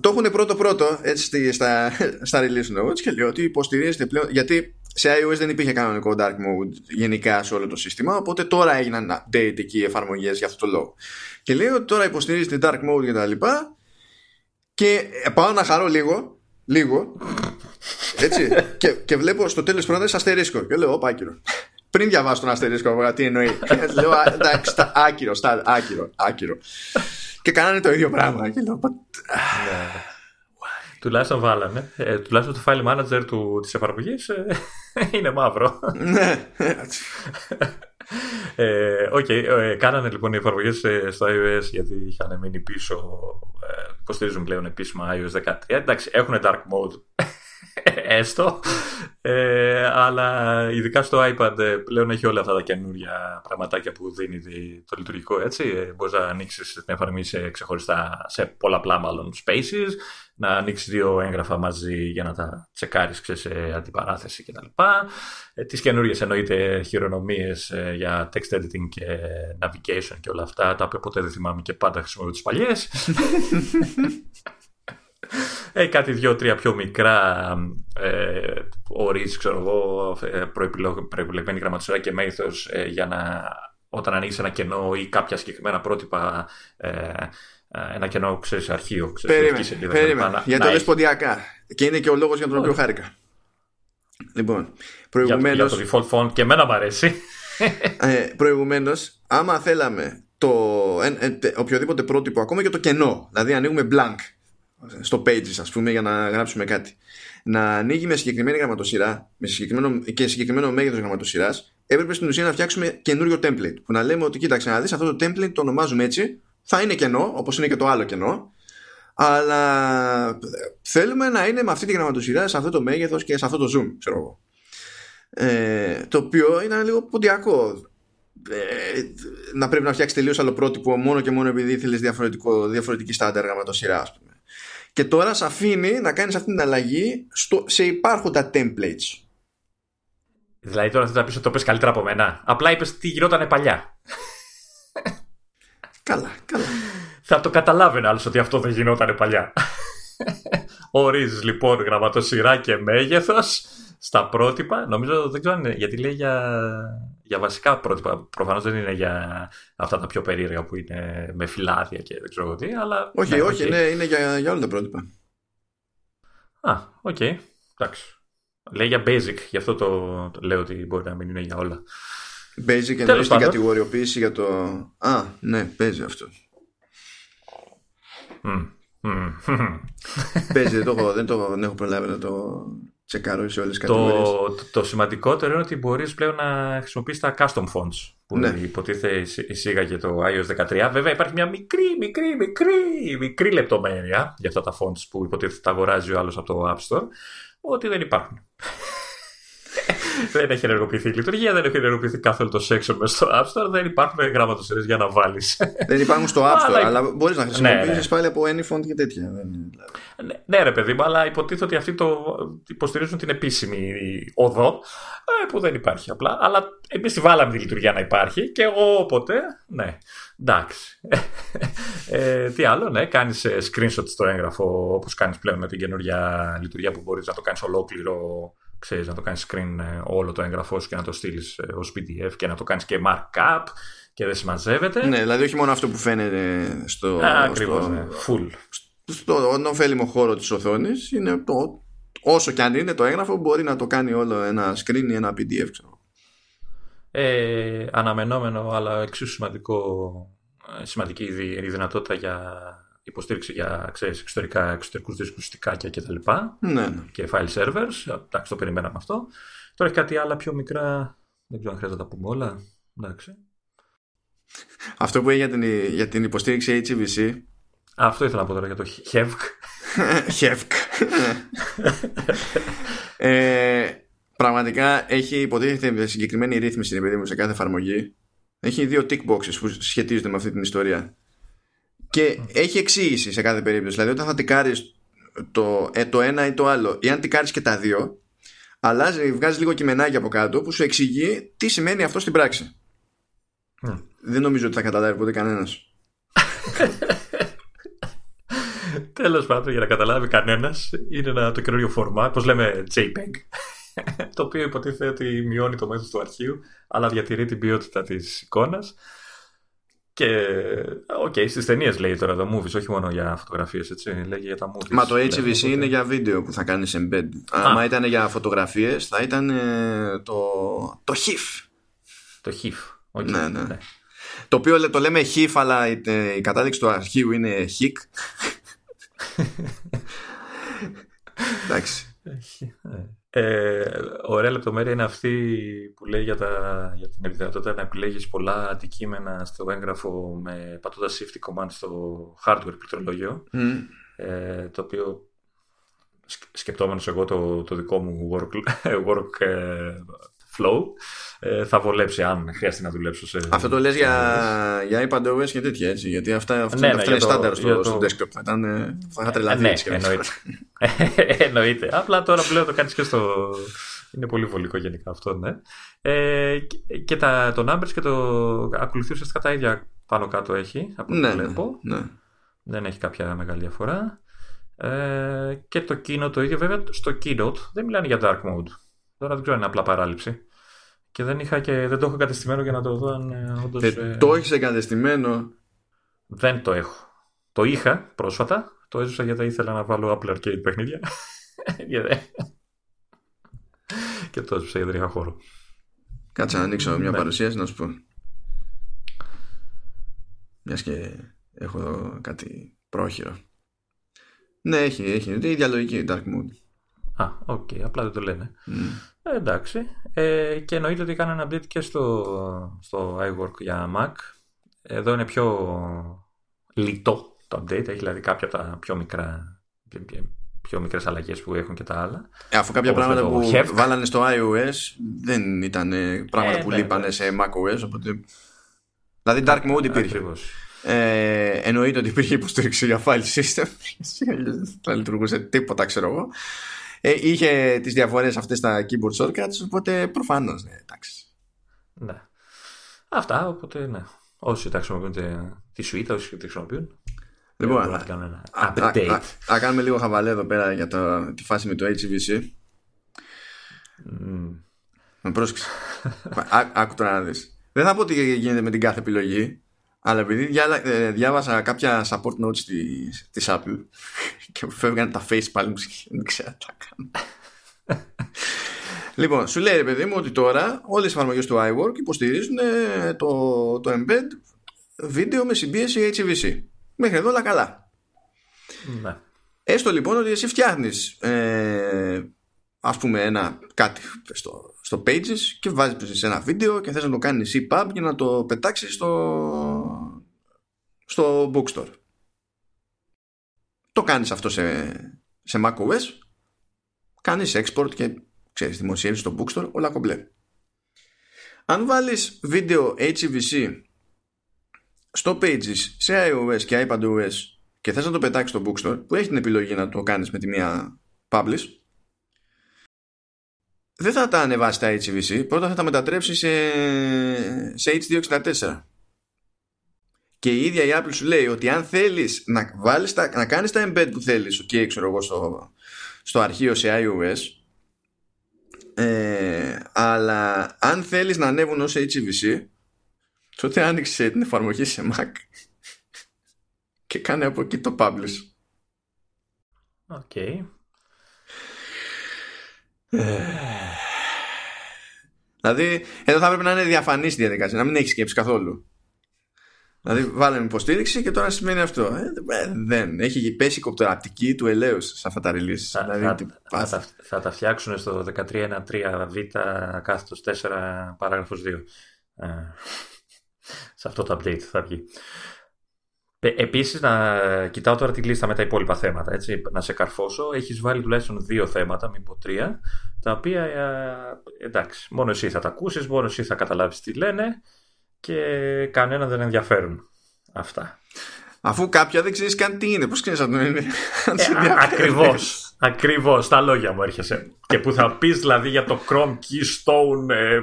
το έχουν πρώτο πρώτο έτσι στα, στα release notes και λέει ότι υποστηρίζεται πλέον γιατί σε iOS δεν υπήρχε κανονικό dark mode γενικά σε όλο το σύστημα οπότε τώρα έγιναν update εκεί εφαρμογές για αυτό το λόγο. Και λέει ότι τώρα υποστηρίζεται dark mode και τα λοιπά. Και πάω να χαρώ λίγο λίγο έτσι και, και βλέπω στο τέλος πρώτα αστερίσκο. Και λέω όπα άκυρο πριν διαβάσω τον αστερίσκο τι εννοεί. Λέω εντάξει άκυρο, άκυρο, άκυρο και κάνανε το ίδιο πράγμα. Και λέω, ναι. Τουλάχιστον βάλανε. Ε, τουλάχιστον το file manager του, της εφαρμογής ε, είναι μαύρο. Ναι. ε, okay, ε, κάνανε λοιπόν οι εφαρμογές ε, στο iOS γιατί είχαν μείνει πίσω. Ε, υποστηρίζουν πλέον επίσημα iOS 13. Εντάξει, έχουν dark mode έστω. Ε, αλλά ειδικά στο iPad ε, πλέον έχει όλα αυτά τα καινούργια πραγματάκια που δίνει το λειτουργικό έτσι. Ε, Μπορείς να ανοίξεις την εφαρμογή σε ξεχωριστά, σε πολλαπλά μάλλον spaces, να ανοίξει δύο έγγραφα μαζί για να τα τσεκάρεις σε αντιπαράθεση κτλ. Ε, Τις καινούργιε εννοείται χειρονομίες ε, για text editing και navigation και όλα αυτά, τα οποία ποτέ δεν θυμάμαι και πάντα χρησιμοποιώ τις παλιές. Έχει κάτι δύο-τρία πιο μικρά ε, ορίζει, ξέρω εγώ, ε, προεπιλεγμένη γραμματοσυρά και μέγεθος ε, για να όταν ανοίξει ένα κενό ή κάποια συγκεκριμένα πρότυπα ε, ε ένα κενό, ξέρεις, αρχείο. Ξέρεις, περίμενε, σελίδα, περίμενε. Για το λες ποντιακά. Και είναι και ο λόγος για τον οποίο χάρηκα. Λοιπόν, προηγουμένως... Για, το default font και εμένα μου αρέσει. ε, προηγουμένως, άμα θέλαμε το, ε, ε, οποιοδήποτε πρότυπο, ακόμα και το κενό, δηλαδή ανοίγουμε blank στο pages ας πούμε για να γράψουμε κάτι να ανοίγει με συγκεκριμένη γραμματοσυρά με συγκεκριμένο, και συγκεκριμένο μέγεθος γραμματοσυράς έπρεπε στην ουσία να φτιάξουμε καινούριο template που να λέμε ότι κοίταξε να δεις αυτό το template το ονομάζουμε έτσι θα είναι κενό όπως είναι και το άλλο κενό αλλά θέλουμε να είναι με αυτή τη γραμματοσυρά σε αυτό το μέγεθος και σε αυτό το zoom ξέρω εγώ ε, το οποίο ήταν λίγο ποντιακό ε, να πρέπει να φτιάξει τελείως άλλο πρότυπο μόνο και μόνο επειδή ήθελε διαφορετική στάνταρ γραμματοσυρά, ας πούμε. Και τώρα σε αφήνει να κάνεις αυτή την αλλαγή στο, σε υπάρχοντα templates. Δηλαδή τώρα θα πεις ότι το πες καλύτερα από μένα. Απλά είπες τι γινόταν παλιά. καλά, καλά. Θα το καταλάβαινε άλλο ότι αυτό δεν γινόταν παλιά. Ορίζεις λοιπόν γραμματοσυρά και μέγεθος στα πρότυπα. Νομίζω δεν ξέρω αν είναι, γιατί λέει για, για βασικά πρότυπα. Προφανώς δεν είναι για αυτά τα πιο περίεργα που είναι με φυλάδια και δεν ξέρω τι. Αλλά, όχι, ναι, όχι, είναι, είναι για, για όλα τα πρότυπα. Α, OK. Okay. Εντάξει. Λέει για basic, γι' αυτό το, το, λέω ότι μπορεί να μην είναι για όλα. Basic εννοείς την κατηγοριοποίηση για το. Α, ναι, παίζει αυτό. Mm. Παίζει, δεν, το, δεν, το, δεν έχω προλάβει να το, τσεκάρω σε όλες τις κατηγορίες. Το, το, σημαντικότερο είναι ότι μπορείς πλέον να χρησιμοποιήσεις τα custom fonts που ναι. υποτίθεται εισήγαγε το iOS 13. Βέβαια υπάρχει μια μικρή, μικρή, μικρή, μικρή λεπτομέρεια για αυτά τα fonts που υποτίθεται τα αγοράζει ο άλλος από το App Store ότι δεν υπάρχουν δεν έχει ενεργοποιηθεί η λειτουργία, δεν έχει ενεργοποιηθεί καθόλου το section μέσα στο App Store, δεν υπάρχουν γραμματοσυρέ για να βάλεις. Δεν υπάρχουν στο App Store, αλλά μπορείς να χρησιμοποιήσεις ναι, ναι. πάλι από Anyfont και τέτοια. Ναι, ναι, ρε παιδί μου, αλλά υποτίθεται ότι αυτοί το υποστηρίζουν την επίσημη οδό ε, που δεν υπάρχει απλά. Αλλά εμείς τη βάλαμε τη λειτουργία να υπάρχει και εγώ όποτε. Ναι, εντάξει. Ε, τι άλλο, ναι, κάνεις ε, screenshot στο έγγραφο όπως κάνεις πλέον με την καινούργια λειτουργία που μπορείς να το κάνεις ολόκληρο ξέρεις, να το κάνεις screen ε, όλο το έγγραφό σου και να το στείλεις ε, ως PDF και να το κάνεις και markup και δεν συμμαζεύεται. Ναι, δηλαδή όχι μόνο αυτό που φαίνεται στο... Ακριβώς, στο, ναι, full. Στο ωφέλιμο χώρο της οθόνης είναι το, όσο και αν είναι το έγγραφο μπορεί να το κάνει όλο ένα screen ή ένα PDF ξέρω. Ε, αναμενόμενο αλλά εξίσου σημαντικό, ε, σημαντική η δυνατότητα για υποστήριξη για ξέρεις, εξωτερικά, εξωτερικούς δίσκους, στικάκια κτλ. Ναι, ναι. Και file servers. Εντάξει, το περιμέναμε αυτό. Τώρα έχει κάτι άλλα πιο μικρά. Δεν ξέρω αν χρειάζεται να τα πούμε όλα. Εντάξει. Αυτό που έχει για την, για την υποστήριξη HEVC. Αυτό ήθελα να πω τώρα για το HEVC. HEVC. ε, πραγματικά έχει υποτίθεται συγκεκριμένη ρύθμιση παιδί μου, σε κάθε εφαρμογή. Έχει δύο tick boxes που σχετίζονται με αυτή την ιστορία. Και έχει εξήγηση σε κάθε περίπτωση. Δηλαδή, όταν θα τικάρεις το, ε, το ένα ή το άλλο, ή αν τικάρεις και τα δύο, αλλάζει, βγάζει λίγο κειμενάκι από κάτω που σου εξηγεί τι σημαίνει αυτό στην πράξη. Mm. Δεν νομίζω ότι θα καταλάβει ποτέ κανένας. Τέλος πάντων, για να καταλάβει κανένας, είναι ένα το καινούριο φορμά, πώς λέμε JPEG. το οποίο υποτίθεται ότι μειώνει το μέγεθος του αρχείου, αλλά διατηρεί την ποιότητα της εικόνας. Και, OK, okay, στις ταινίες λέει τώρα το movies, όχι μόνο για φωτογραφίες, έτσι. Λέει για τα movies. Μα το HEVC είναι για βίντεο που θα κάνεις embed. Αν ήταν για φωτογραφίες, θα ήταν ε, το, το HEIF. Το HEIF. Okay, ναι, ναι. ναι. Το οποίο το λέμε HEIF, αλλά η, η κατάδειξη του αρχείου είναι HEIC. Εντάξει. Ε, ωραία λεπτομέρεια είναι αυτή που λέει για, τα, για την δυνατότητα να επιλέγεις πολλά αντικείμενα στο έγγραφο με πατώντας shift command στο hardware πληκτρολόγιο mm. ε, το οποίο σκεπτόμενος εγώ το, το δικό μου work, work ε, flow. Ε, θα βολέψει αν χρειαστεί να δουλέψω σε... Αυτό το λες για, για iPadOS και τέτοια έτσι γιατί αυτά, αυτά, ναι, ναι, αυτά είναι στάνταρ στο, το... στο desktop. Θα, ήταν, θα είχα τρελαθεί ναι, εννοείται. εννοείται. Απλά τώρα πλέον το κάνεις και στο είναι πολύ βολικό γενικά αυτό ναι. Ε, και τα, το Numbers και το ακολουθεί ουσιαστικά τα ίδια πάνω κάτω έχει από ό,τι ναι, βλέπω. ναι. δεν έχει κάποια μεγάλη διαφορά. Ε, και το Keynote το ίδιο βέβαια στο Keynote δεν μιλάνε για Dark Mode Τώρα δεν ξέρω αν είναι απλά παράληψη. Και δεν, είχα και, δεν το έχω εγκατεστημένο για να το δω αν ε, όντως... Ε, το έχεις εγκατεστημένο. Δεν το έχω. Το είχα πρόσφατα. Το έζησα γιατί ήθελα να βάλω Apple Arcade παιχνίδια. και το έζησα γιατί δεν είχα χώρο. Κάτσε να ανοίξω μια ναι. παρουσίαση να σου πω. Μιας και έχω εδώ κάτι πρόχειρο. Ναι, έχει, έχει. Είναι ίδια λογική Dark Mode. Α, OK, okay, απλά δεν το λένε. Mm. Ε, εντάξει. Ε, και εννοείται ότι έκανα ένα update και στο, στο iWork για Mac. Εδώ είναι πιο λιτό το update. Έχει δηλαδή κάποια από τα πιο μικρά πιο μικρές αλλαγές που έχουν και τα άλλα. Ε, αφού κάποια πράγματα που Hevk. βάλανε στο iOS δεν ήταν πράγματα ε, που ναι, λείπανε ναι. σε macOS οπότε... Δηλαδή Dark Mode υπήρχε. Ε, εννοείται ότι υπήρχε υποστήριξη για file system. δεν θα λειτουργούσε τίποτα ξέρω εγώ ε, είχε τις διαφορές αυτές στα keyboard shortcuts οπότε προφανώς ναι, εντάξει. Ναι. Αυτά οπότε ναι. Όσοι τα χρησιμοποιούν τη suite, όσοι τη χρησιμοποιούν Λοιπόν, να, ένα update. Α, α, α, κάνουμε λίγο χαβαλέ εδώ πέρα για το, τη φάση με το HVC. Mm. Με πρόσεξε. Άκου τώρα να δεις. Δεν θα πω τι γίνεται με την κάθε επιλογή, αλλά επειδή ε, διάβασα κάποια support notes της, της Apple και φεύγανε τα face palms και δεν ξέρω τι θα κάνω. λοιπόν, σου λέει ρε παιδί μου ότι τώρα όλες οι εφαρμογές του iWork υποστηρίζουν ε, το, το embed βίντεο με συμπίεση HEVC. Μέχρι εδώ όλα καλά. Ναι. Έστω λοιπόν ότι εσύ φτιάχνεις ε, ας πούμε ένα κάτι στο, στο Pages και βάζεις σε ένα βίντεο και θες να το κάνεις EPUB για να το πετάξεις στο, στο Bookstore. Το κάνεις αυτό σε, σε macOS, κάνεις export και ξέρεις δημοσίευση στο Bookstore, όλα κομπλέ. Αν βάλεις βίντεο HEVC στο Pages, σε iOS και iPadOS και θες να το πετάξεις στο Bookstore που έχει την επιλογή να το κάνεις με τη μία Publish δεν θα τα ανεβάσει τα HVC, πρώτα θα τα μετατρέψει σε, σε H264. Και η ίδια η Apple σου λέει ότι αν θέλεις να, βάλεις τα, να κάνεις τα embed που θέλεις, okay, ξέρω εγώ, στο, στο αρχείο σε iOS, ε, αλλά αν θέλεις να ανέβουν ως HVC, τότε άνοιξε την εφαρμογή σε Mac και κάνε από εκεί το publish. OK. Okay. Δηλαδή, εδώ θα πρέπει να είναι διαφανής η διαδικασία, να μην έχει σκέψη καθόλου. Δηλαδή βάλαμε υποστήριξη και τώρα σημαίνει αυτό. Ε, ε, δεν. Έχει πέσει η κοπτοραπτική του ελέους σε αυτά τα release. Θα, δηλαδή, θα, θα, θα, τα φτιάξουν στο 13.1.3β κάθετος 4 παράγραφος 2. Ε, σε αυτό το update θα βγει. Ε, Επίσης, να κοιτάω τώρα τη λίστα με τα υπόλοιπα θέματα. Έτσι, να σε καρφώσω. Έχεις βάλει τουλάχιστον δύο θέματα, μην πω τρία, τα οποία εντάξει, μόνο εσύ θα τα ακούσεις, μόνο εσύ θα καταλάβεις τι λένε και κανένα δεν ενδιαφέρουν αυτά. Αφού κάποια δεν ξέρεις καν τι είναι, πώς ξέρεις αν το είναι. Ε, Ακριβώς. Ακριβώς. Τα λόγια μου έρχεσαι. και που θα πεις δηλαδή για το Chrome Keystone. Ε,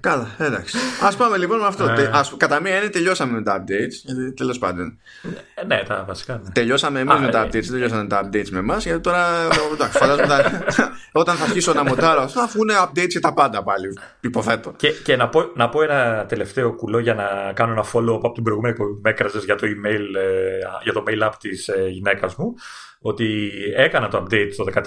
Καλά, εντάξει. Α πάμε λοιπόν με αυτό. Ναι. Ας, κατά μία έννοια τελειώσαμε με τα updates. Τέλος πάντων. Ναι, τα βασικά. Ναι. Τελειώσαμε εμείς με τα updates, δεν τελειώσαμε τα updates με εμάς. Γιατί τώρα εντάξει, φαντάζομαι όταν θα αρχίσω να μοντάρω, θα είναι updates για τα πάντα πάλι. Υποθέτω. Και, και να, πω, να πω ένα τελευταίο κουλό για να κάνω ένα follow-up από την προηγούμενη που με έκραζες για το email, για το mail app της γυναίκας μου. Ότι έκανα το update στο 13.1.2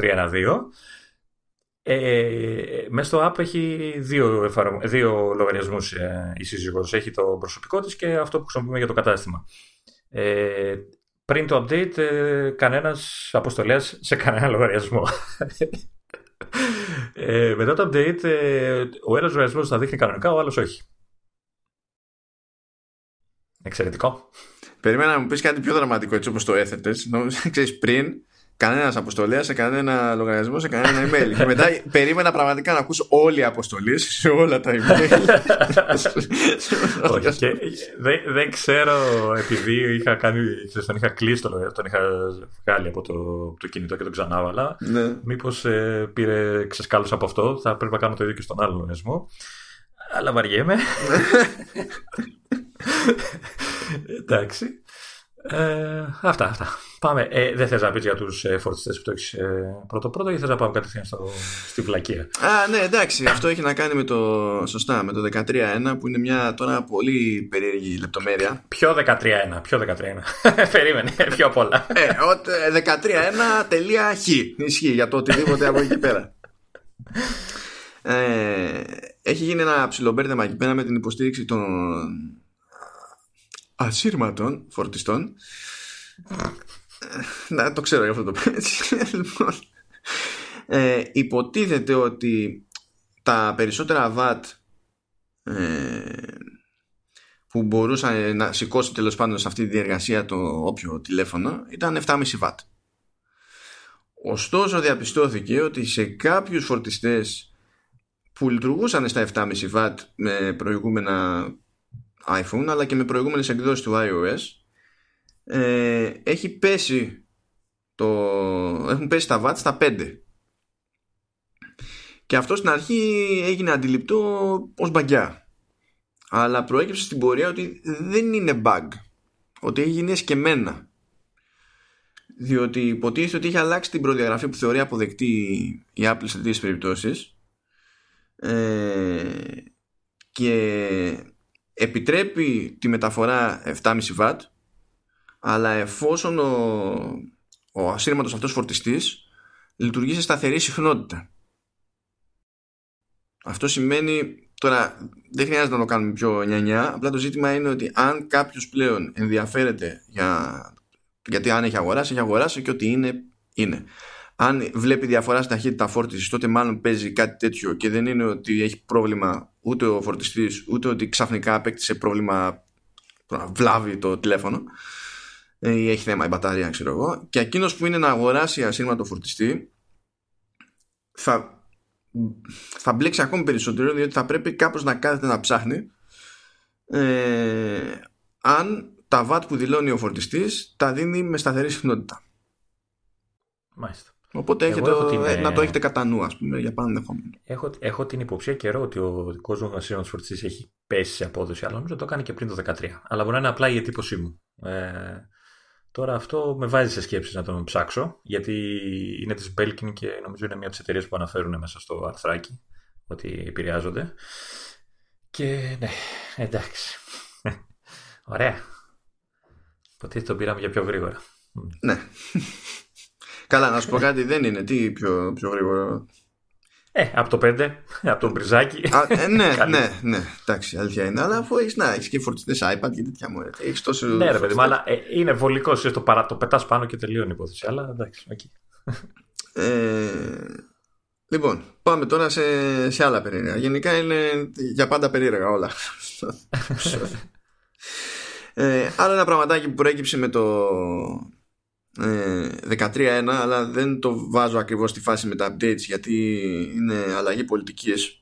ε, μέσα στο app έχει δύο, εφαρμο... δύο λογαριασμούς ε, η σύζυγος. Έχει το προσωπικό της και αυτό που χρησιμοποιούμε για το κατάστημα. Ε, πριν το update, ε, κανένας αποστολέας σε κανένα λογαριασμό. ε, μετά το update, ε, ο ένας λογαριασμός θα δείχνει κανονικά, ο άλλος όχι. Εξαιρετικό. Περίμενα να μου πεις κάτι πιο δραματικό έτσι όπως το έθετες. Ξέρεις, πριν κανένας αποστολέας σε κανένα λογαριασμό, σε κανένα email. και μετά περίμενα πραγματικά να ακούσω όλη η αποστολή σε όλα τα email. Όχι, και δεν, δεν ξέρω, επειδή είχα κάνει, τον είχα κλείσει το τον είχα βγάλει από το, το κινητό και τον ξανάβαλα. Ναι. Μήπως ε, πήρε ξεσκάλωση από αυτό, θα πρέπει να κάνω το ίδιο και στον άλλο λογαριασμό. Αλλά βαριέμαι. Εντάξει. Ε, αυτά, αυτά. Πάμε. Ε, δεν θες να πεις για τους ε, φορτιστές που το έχεις ε, πρώτο-πρώτο ή θες να πάμε κατευθείαν στο, στη βλακεία; Α, ναι, εντάξει. αυτό έχει να κάνει με το, σωστά, με το 13.1 που είναι μια τώρα πολύ περίεργη λεπτομέρεια. Ποιο 13.1, ποιο 13.1. Περίμενε, πιο πολλά. ε, 13.1.χ ισχύει για το οτιδήποτε από εκεί πέρα. Ε, έχει γίνει ένα ψιλομπέρδεμα εκεί πέρα με την υποστήριξη των ασύρματων φορτιστών. Να το ξέρω για αυτό το πράγμα. Λοιπόν, ε, υποτίθεται ότι τα περισσότερα VAT ε, που μπορούσαν να σηκώσει τέλος πάντων σε αυτή τη διεργασία το όποιο τηλέφωνο ήταν 7,5 W ωστόσο διαπιστώθηκε ότι σε κάποιους φορτιστές που λειτουργούσαν στα 7,5 W με προηγούμενα iPhone αλλά και με προηγούμενες εκδόσεις του iOS ε, έχει πέσει το, έχουν πέσει τα watts στα 5 και αυτό στην αρχή έγινε αντιληπτό ως μπαγκιά. Αλλά προέκυψε στην πορεία ότι δεν είναι bug ότι έχει γίνει εσκεμένα διότι υποτίθεται ότι είχε αλλάξει την προδιαγραφή που θεωρεί αποδεκτή η Apple σε τέτοιες περιπτώσεις. Ε, και επιτρέπει τη μεταφορά 7,5 W αλλά εφόσον ο, ο ασύρματος αυτός φορτιστής λειτουργεί σε σταθερή συχνότητα. Αυτό σημαίνει, τώρα δεν χρειάζεται να το κάνουμε πιο 9-9, απλά το ζήτημα είναι ότι αν κάποιος πλέον ενδιαφέρεται για, γιατί αν έχει αγοράσει, έχει αγοράσει και ό,τι είναι, είναι. Αν βλέπει διαφορά στην ταχύτητα φόρτιση, τότε μάλλον παίζει κάτι τέτοιο και δεν είναι ότι έχει πρόβλημα ούτε ο φορτιστής, ούτε ότι ξαφνικά απέκτησε πρόβλημα βλάβει το τηλέφωνο ή έχει θέμα η μπαταρία, ξέρω εγώ. Και εκείνος που είναι να αγοράσει ασύρματο φορτιστή θα, θα μπλέξει ακόμη περισσότερο διότι θα πρέπει κάπως να κάθεται να ψάχνει ε, αν τα βάτ που δηλώνει ο φορτιστής τα δίνει με σταθερή συχνότητα. Μάλιστα. Οπότε έχετε, την, ε, να το έχετε κατά νου, ας πούμε, για πάνω ενδεχόμενο. Έχω, έχω την υποψία καιρό ότι ο δικός μου ασύρωμα φορτιστή έχει πέσει σε απόδοση, αλλά νομίζω το κάνει και πριν το 2013. Αλλά μπορεί να είναι απλά η εντύπωσή μου. Ε, τώρα αυτό με βάζει σε σκέψεις να τον ψάξω, γιατί είναι της Belkin και νομίζω είναι μια από τις εταιρείες που αναφέρουν μέσα στο αρθράκι ότι επηρεάζονται. Και ναι, εντάξει. Ωραία. Ποτέ τον πήραμε για πιο γρήγορα. Ναι. Καλά, να σου πω κάτι, δεν είναι. Τι πιο, πιο γρήγορο. Ε, από το 5, από τον μπριζάκι. ε, ναι, ναι, ναι, εντάξει, αλήθεια είναι. Αλλά αφού έχεις να έχεις και φορτιστές iPad και τέτοια μου. Έχεις τόσο. Ναι, ρε παιδί μου, αλλά ε, είναι βολικό. Εσύ το, παρα, το πετάς πάνω και τελειώνει η υπόθεση. Αλλά εντάξει, okay. ε, λοιπόν, πάμε τώρα σε, σε άλλα περίεργα. Γενικά είναι για πάντα περίεργα όλα. ε, άλλο ένα πραγματάκι που προέκυψε με το ε, 13.1 αλλά δεν το βάζω ακριβώς στη φάση με τα updates γιατί είναι αλλαγή πολιτικής.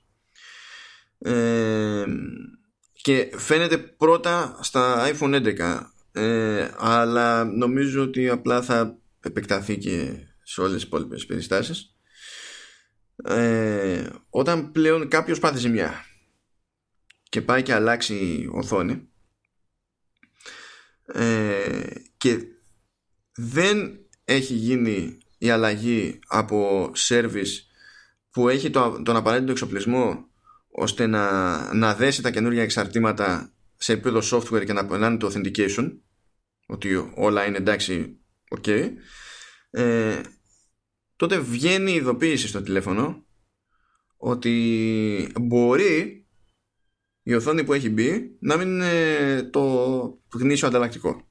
Ε, και φαίνεται πρώτα στα iPhone 11 ε, αλλά νομίζω ότι απλά θα επεκταθεί και σε όλες τις υπόλοιπες περιστάσεις. Ε, όταν πλέον κάποιος πάθει ζημιά και πάει και αλλάξει οθόνη ε, και δεν έχει γίνει η αλλαγή από service που έχει το, τον απαραίτητο εξοπλισμό ώστε να, να δέσει τα καινούργια εξαρτήματα σε επίπεδο software και να περνάνε το authentication ότι όλα είναι εντάξει ok ε, τότε βγαίνει η ειδοποίηση στο τηλέφωνο ότι μπορεί η οθόνη που έχει μπει να μην είναι το γνήσιο ανταλλακτικό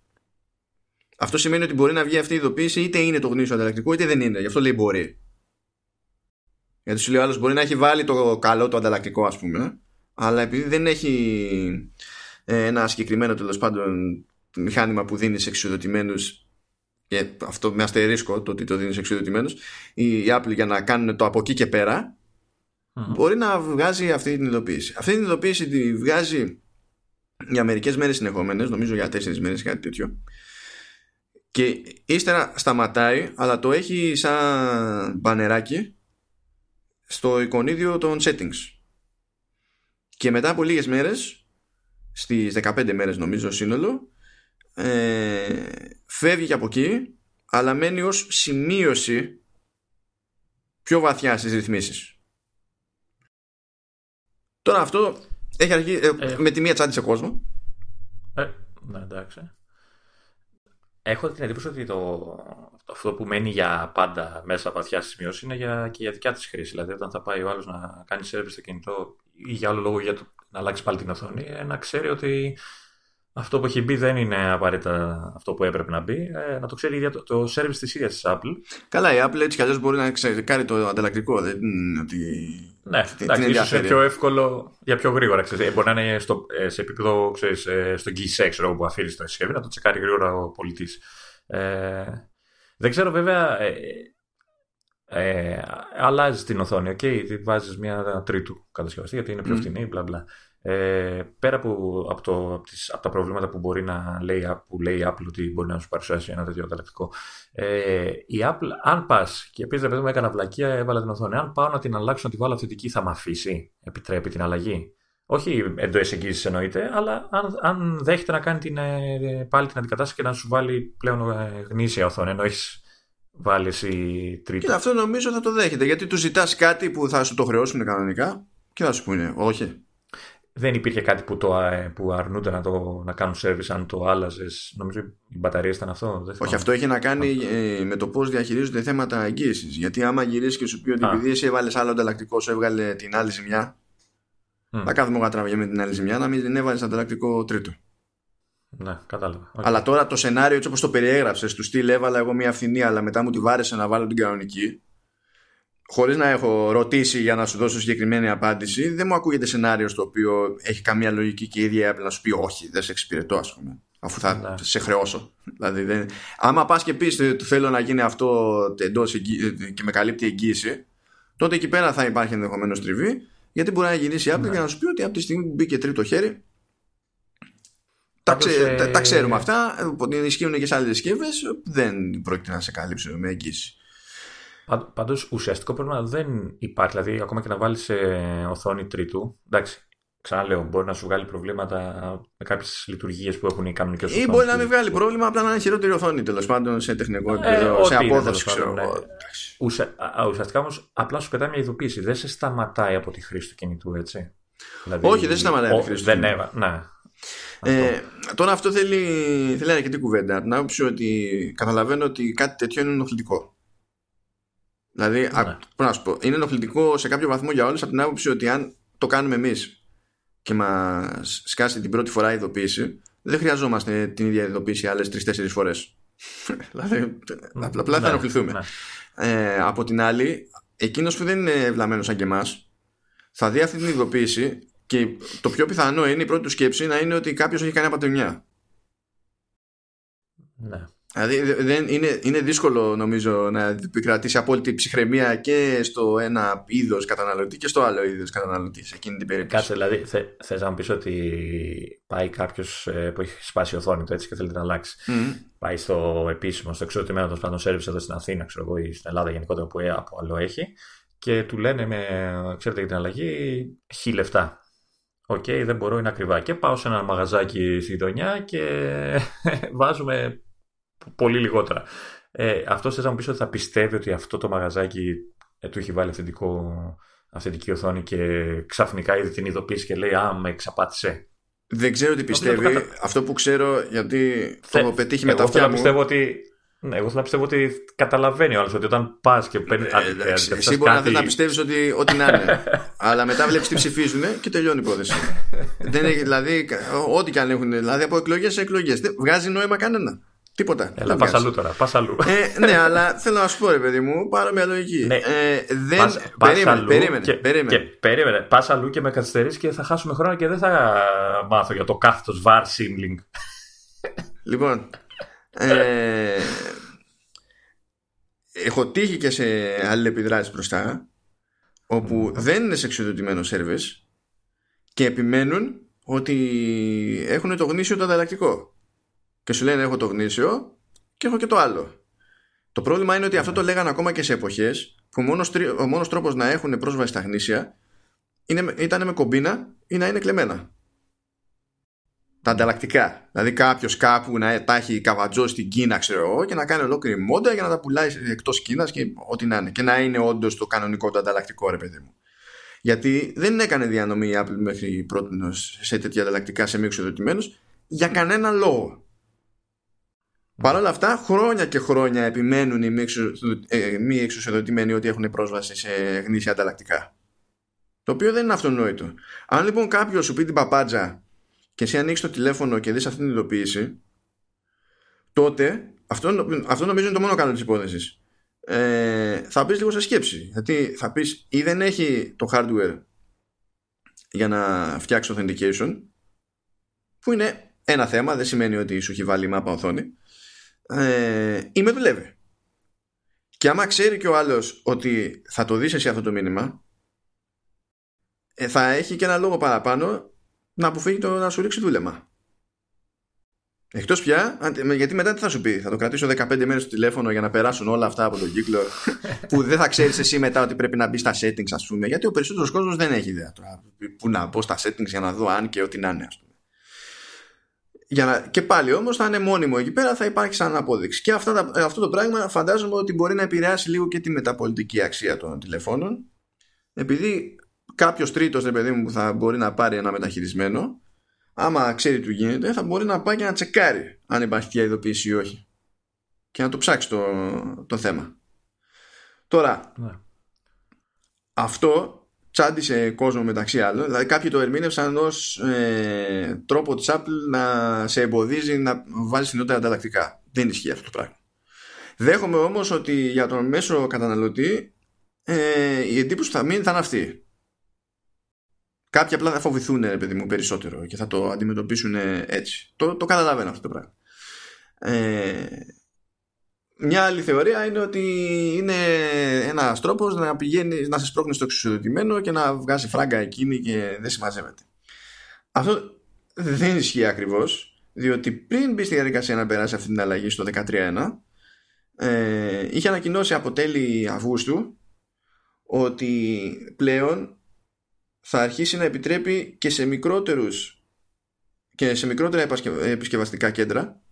αυτό σημαίνει ότι μπορεί να βγει αυτή η ειδοποίηση είτε είναι το γνήσιο ανταλλακτικό είτε δεν είναι. Γι' αυτό λέει μπορεί. Γιατί σου λέει ο άλλος μπορεί να έχει βάλει το καλό το ανταλλακτικό, ας πούμε, αλλά επειδή δεν έχει ε, ένα συγκεκριμένο τέλος πάντων μηχάνημα που δίνει σε εξουδοτημένου και αυτό με αστερίσκο το ότι το δίνει σε εξουδοτημένου, η Apple για να κάνουν το από εκεί και πέρα μπορεί να βγάζει αυτή την ειδοποίηση. Αυτή την ειδοποίηση τη βγάζει για μερικές μέρες συνεχόμενες, νομίζω για τέσσερις μέρες κάτι τέτοιο. Και ύστερα σταματάει, αλλά το έχει σαν μπανεράκι στο εικονίδιο των settings. Και μετά από λίγες μέρες, στις 15 μέρες νομίζω σύνολο, ε, φεύγει και από εκεί, αλλά μένει ως σημείωση πιο βαθιά στις ρυθμίσεις. Τώρα αυτό έχει αρχίσει ε, ε, με τη μία τσάντη σε κόσμο. Ε, ναι, εντάξει. Έχω την εντύπωση ότι το, αυτό που μένει για πάντα μέσα βαθιά στη σημειώση είναι για, και για δικιά της χρήση. Δηλαδή, όταν θα πάει ο άλλος να κάνει service στο κινητό ή για άλλο λόγο για το, να αλλάξει πάλι την οθόνη, ε, να ξέρει ότι αυτό που έχει μπει δεν είναι απαραίτητα αυτό που έπρεπε να μπει. Ε, να το ξέρει για το, το service της ίδιας της Apple. Καλά, η Apple έτσι κι αλλιώς μπορεί να ξέρει το ανταλλακτικό. Δεν είναι ότι. Ναι, εντάξει, ίσως είναι πιο εύκολο για πιο γρήγορα. Ξέρεις. Ε, μπορεί να είναι στο, ε, σε επίπεδο ξέρεις, στο key που αφήνεις το συσκευή να το τσεκάρει γρήγορα ο πολιτής. Ε, δεν ξέρω βέβαια. Ε, ε, αλλάζει την οθόνη, okay, βάζεις μια τρίτου κατασκευαστή γιατί είναι πιο φθηνή, μπλα μπλα. Ε, πέρα από, από, το, από, τις, από, τα προβλήματα που μπορεί να λέει, που λέει η Apple ότι μπορεί να σου παρουσιάσει ένα τέτοιο ανταλλακτικό, ε, η Apple, αν πας και επίση παιδί μου έκανα βλακεία, έβαλα την οθόνη. Αν πάω να την αλλάξω, να τη βάλω αυθεντική, θα με αφήσει, επιτρέπει την αλλαγή. Όχι εντός εγγύηση εννοείται, αλλά αν, αν δέχεται να κάνει την, ε, πάλι την αντικατάσταση και να σου βάλει πλέον ε, γνήσια οθόνη, ενώ έχεις βάλει εσύ τρίτη. Και αυτό νομίζω θα το δέχεται, γιατί του ζητάς κάτι που θα σου το χρεώσουν κανονικά και θα σου πούνε όχι δεν υπήρχε κάτι που, το, που αρνούνται να, το, να κάνουν service αν το άλλαζες. Νομίζω οι μπαταρίες ήταν αυτό. Δεν Όχι, αυτό έχει να κάνει ε, με το πώς διαχειρίζονται θέματα εγγύησης. Γιατί άμα γυρίσεις και σου πει ότι επειδή εσύ έβαλες άλλο ανταλλακτικό, σου έβγαλε την άλλη ζημιά. Mm. Θα κάθομαι εγώ να με την άλλη ζημιά να μην την έβαλες ανταλλακτικό τρίτο. Ναι, κατάλαβα. Okay. Αλλά τώρα το σενάριο έτσι όπως το περιέγραψες, του στυλ έβαλα εγώ μια φθηνή, αλλά μετά μου τη βάρεσε να βάλω την κανονική χωρίς να έχω ρωτήσει για να σου δώσω συγκεκριμένη απάντηση δεν μου ακούγεται σενάριο στο οποίο έχει καμία λογική και η ίδια να σου πει όχι δεν σε εξυπηρετώ ας πούμε αφού θα ναι. σε χρεώσω δηλαδή, δεν... άμα πας και πεις ότι θέλω να γίνει αυτό εντός και με καλύπτει εγγύηση τότε εκεί πέρα θα υπάρχει ενδεχομένως τριβή γιατί μπορεί να γυρίσει η Apple ναι. για να σου πει ότι από τη στιγμή που μπήκε τρίτο χέρι τα, ξέ, τα, τα, ξέρουμε αυτά, ισχύουν και σε άλλες συσκευές, δεν πρόκειται να σε καλύψει με εγγύηση. Πάντως ουσιαστικό πρόβλημα δεν υπάρχει. Δηλαδή, ακόμα και να βάλεις οθόνη τρίτου. Εντάξει, ξαναλέω, μπορεί να σου βγάλει προβλήματα με κάποιες λειτουργίες που έχουν οι κανονικές οθόνες. Ή μπορεί να μην βγάλει πρόβλημα, απλά να είναι χειρότερη οθόνη τέλος πάντων σε τεχνικό ε, επίπεδο, ε, σε απόδοση, ξέρω ναι. Ουσα, ουσιαστικά όμως απλά σου πετάει μια ειδοποίηση. Δεν σε σταματάει από τη χρήση του κινητού, έτσι. Δηλαδή, Όχι, δεν σε σταματάει από τη χρήση του δεν έβα, ναι. Ε, τώρα αυτό θέλει, θέλει αρκετή κουβέντα. Να άποψη ότι καταλαβαίνω ότι κάτι τέτοιο είναι ενοχλητικό. Δηλαδή, ναι. α, να σου πω, είναι ενοχλητικό σε κάποιο βαθμό για όλους από την άποψη ότι αν το κάνουμε εμείς και μας σκάσει την πρώτη φορά η ειδοποίηση, δεν χρειαζόμαστε την ίδια ειδοποίηση άλλες τρει-τέσσερι φορές. δηλαδή, απλά θα ενοχληθούμε. Ναι. Ε, από την άλλη, εκείνος που δεν είναι βλαμμένος σαν και εμάς, θα δει αυτή την ειδοποίηση και το πιο πιθανό είναι η πρώτη του σκέψη να είναι ότι κάποιος έχει κάνει απαταιωνιά. Ναι. Δηλαδή δεν, είναι, είναι δύσκολο νομίζω να επικρατήσει απόλυτη ψυχραιμία και στο ένα είδος καταναλωτή και στο άλλο είδος καταναλωτής σε εκείνη την περίπτωση. Κάτσε, δηλαδή θε, θες να μου πεις ότι πάει κάποιος ε, που έχει σπάσει η οθόνη του έτσι και θέλει να αλλάξει. Πάει στο επίσημο, στο εξουσιοδοτημένο των σπάνων σερβις εδώ στην Αθήνα, ξέρω εγώ, ή στην Ελλάδα γενικότερα που από άλλο έχει και του λένε με, ξέρετε για την αλλαγή, χ λεφτά. OK, okay, δεν μπορώ, είναι ακριβά. Και πάω σε ένα μαγαζάκι στη γειτονιά και βάζουμε πολύ λιγότερα. Ε, αυτός θες να μου πεις ότι θα πιστεύει ότι αυτό το μαγαζάκι ε, του έχει βάλει αυθεντικό, αυθεντική οθόνη και ξαφνικά είδε την ειδοποίηση και λέει Α, με εξαπάτησε. Δεν ξέρω τι πιστεύει. Αυτό που ξέρω γιατί το έχω πετύχει με τα αυτιά μου. Πιστεύω ότι ναι, εγώ θέλω να πιστεύω ότι καταλαβαίνει ο άλλος ότι όταν πας και παίρνει. Ε, εσύ μπορεί κάτι... να πιστεύεις ότι ό,τι να είναι. αλλά μετά βλέπεις τι ψηφίζουν και τελειώνει η υπόθεση. Δεν έχει, δηλαδή, ό,τι και αν έχουν. Δηλαδή από εκλογές σε εκλογές. Βγάζει νόημα κανένα. Τίποτα. Έλα, πας αλλού τώρα. Πας αλλού. Ε, ναι, αλλά θέλω να σου πω, ρε παιδί μου, πάρω μια λογική. Ναι. Ε, δεν... Πας, περίμενε, αλλού περίμενε, και, περίμενε. Και, περίμενε. Πας αλλού και με καθυστερείς και θα χάσουμε χρόνο και δεν θα μάθω για το κάθετος βαρ σύμπλινγκ. Λοιπόν. Ε, έχω τύχει και σε αλληλεπιδράσεις μπροστά όπου δεν είναι σε εξοδοτημένο service και επιμένουν ότι έχουν το γνήσιο το ανταλλακτικό και σου λένε έχω το γνήσιο και έχω και το άλλο. Το πρόβλημα είναι ότι αυτό το λέγανε ακόμα και σε εποχές που ο μόνος, ο μόνος τρόπος να έχουν πρόσβαση στα γνήσια είναι, ήταν με κομπίνα ή να είναι κλεμμένα. Τα ανταλλακτικά. Δηλαδή κάποιος κάπου να τα έχει καβατζό στην Κίνα, ξέρω εγώ, και να κάνει ολόκληρη μόντα για να τα πουλάει εκτός Κίνας και ό,τι να είναι. Και να είναι όντως το κανονικό το ανταλλακτικό, ρε παιδί μου. Γιατί δεν έκανε διανομή η Apple μέχρι πρώτη σε τέτοια ανταλλακτικά σε μη εξοδοτημένους για κανένα λόγο. Παρ' όλα αυτά, χρόνια και χρόνια επιμένουν οι μη ε, εξουσιοδοτημένοι ότι έχουν πρόσβαση σε γνήσια ανταλλακτικά. Το οποίο δεν είναι αυτονόητο. Αν λοιπόν κάποιος σου πει την παπάντζα και εσύ ανοίξεις το τηλέφωνο και δεις αυτή την ειδοποίηση, τότε αυτό, αυτό νομίζω είναι το μόνο καλό της υπόθεσης. Ε, θα πεις λίγο σε σκέψη. Γιατί θα πεις ή δεν έχει το hardware για να φτιάξει authentication, που είναι ένα θέμα, δεν σημαίνει ότι σου έχει βάλει μάπα οθόνη ε, ή με δουλεύει. Και άμα ξέρει και ο άλλος ότι θα το δεις εσύ αυτό το μήνυμα, ε, θα έχει και ένα λόγο παραπάνω να αποφύγει το να σου ρίξει δούλεμα. Εκτός πια, γιατί μετά τι θα σου πει, θα το κρατήσω 15 μέρες στο τηλέφωνο για να περάσουν όλα αυτά από τον κύκλο που δεν θα ξέρεις εσύ μετά ότι πρέπει να μπει στα settings ας πούμε, γιατί ο περισσότερος κόσμος δεν έχει ιδέα τώρα που να μπω στα settings για να δω αν και ό,τι να είναι ας πούμε. Για να, και πάλι όμως θα είναι μόνιμο εκεί πέρα, θα υπάρχει σαν απόδειξη. Και αυτά αυτό το πράγμα φαντάζομαι ότι μπορεί να επηρεάσει λίγο και τη μεταπολιτική αξία των τηλεφώνων. Επειδή κάποιος τρίτος, ρε παιδί μου, που θα μπορεί να πάρει ένα μεταχειρισμένο, άμα ξέρει τι γίνεται, θα μπορεί να πάει και να τσεκάρει αν υπάρχει τέτοια ειδοποίηση ή όχι. Και να το ψάξει το, το θέμα. Τώρα, ναι. αυτό τσάντισε κόσμο μεταξύ άλλων. Δηλαδή κάποιοι το ερμήνευσαν ως ε, τρόπο της Apple να σε εμποδίζει να βάλεις νότερα ανταλλακτικά. Δεν ισχύει αυτό το πράγμα. Δέχομαι όμως ότι για τον μέσο καταναλωτή ε, η εντύπωση που θα μείνει θα είναι αυτή. Κάποιοι απλά θα φοβηθούν, παιδί μου, περισσότερο και θα το αντιμετωπίσουν έτσι. Το, το καταλαβαίνω αυτό το πράγμα. Ε, μια άλλη θεωρία είναι ότι είναι ένας τρόπος να πηγαίνει να σε σπρώχνει στο εξουσιοδοτημένο και να βγάζει φράγκα εκείνη και δεν συμμαζεύεται. Αυτό δεν ισχύει ακριβώς, διότι πριν μπει στη διαδικασία να περάσει αυτή την αλλαγή στο 13.1, ε, είχε ανακοινώσει από τέλη Αυγούστου ότι πλέον θα αρχίσει να επιτρέπει και σε μικρότερους και σε μικρότερα επισκευαστικά κέντρα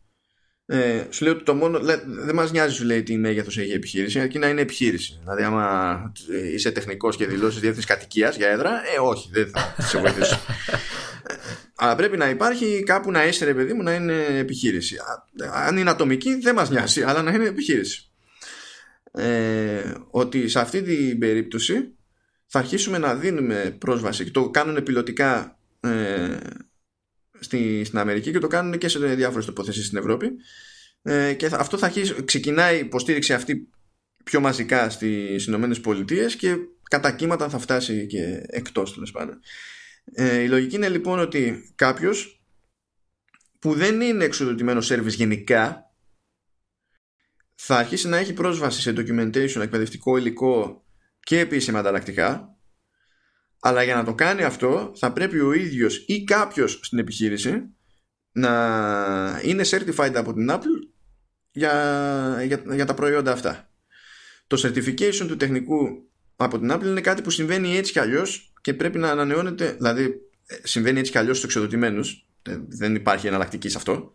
ε, σου λέει ότι το μόνο. δεν μας νοιάζει, σου λέει, τι μέγεθος έχει η επιχείρηση, αρκεί να είναι επιχείρηση. Δηλαδή, άμα είσαι τεχνικός και δηλώσεις διεύθυνσης κατοικίας για έδρα, ε, όχι, δεν θα σε βοηθήσω. Αλλά πρέπει να υπάρχει κάπου να είσαι, ρε παιδί μου, να είναι επιχείρηση. Αν είναι ατομική, δεν μας νοιάζει, αλλά να είναι επιχείρηση. ε, ότι σε αυτή την περίπτωση θα αρχίσουμε να δίνουμε πρόσβαση. Το κάνουν πιλωτικά ε, στη, στην Αμερική και το κάνουν και σε διάφορες τοποθεσίες στην Ευρώπη. Ε, και αυτό θα αρχίσει, ξεκινάει η υποστήριξη αυτή πιο μαζικά στις Ηνωμένες Πολιτείες και κατά κύματα θα φτάσει και εκτός τέλος πάντων. Ε, η λογική είναι λοιπόν ότι κάποιος που δεν είναι εξοδοτημένος σερβις γενικά θα αρχίσει να έχει πρόσβαση σε documentation, εκπαιδευτικό υλικό και επίσημα ανταλλακτικά αλλά για να το κάνει αυτό θα πρέπει ο ίδιος ή κάποιος στην επιχείρηση να είναι certified από την Apple για, για, για τα προϊόντα αυτά. Το certification του τεχνικού από την Apple είναι κάτι που συμβαίνει έτσι κι αλλιώς και πρέπει να ανανεώνεται, δηλαδή ε, συμβαίνει έτσι κι αλλιώς στους εξοδοτημένους, ε, δεν υπάρχει εναλλακτική σε αυτό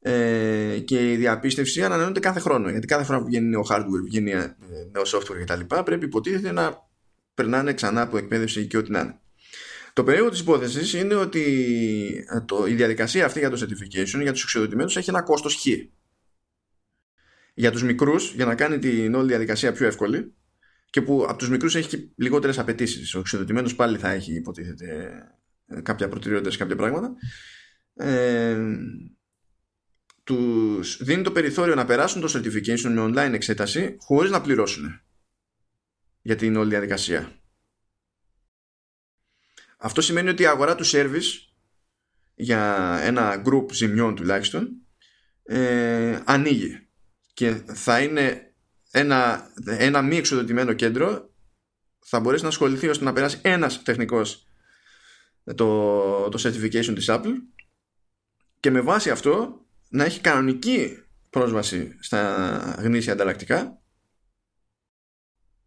ε, και η διαπίστευση ανανεώνεται κάθε χρόνο γιατί κάθε φορά που βγαίνει νέο hardware, βγαίνει ε, νέο software κτλ πρέπει υποτίθεται να περνάνε ξανά από εκπαίδευση και ό,τι να είναι. Το περίεργο της υπόθεσης είναι ότι ε, το, η διαδικασία αυτή για το certification για τους εξοδοτημένους έχει ένα κόστος χ. Για τους μικρούς, για να κάνει την όλη διαδικασία πιο εύκολη και που από τους μικρούς έχει και λιγότερες απαιτήσεις. Ο εξοδοτημένος πάλι θα έχει υποτίθεται κάποια προτεραιότητα σε κάποια πράγματα. Ε, τους δίνει το περιθώριο να περάσουν το certification με online εξέταση χωρίς να πληρώσουν για την όλη διαδικασία. Αυτό σημαίνει ότι η αγορά του service για ένα group ζημιών τουλάχιστον ε, ανοίγει και θα είναι ένα, ένα μη εξοδοτημένο κέντρο θα μπορέσει να ασχοληθεί ώστε να περάσει ένας τεχνικός το, το certification της Apple και με βάση αυτό να έχει κανονική πρόσβαση στα γνήσια ανταλλακτικά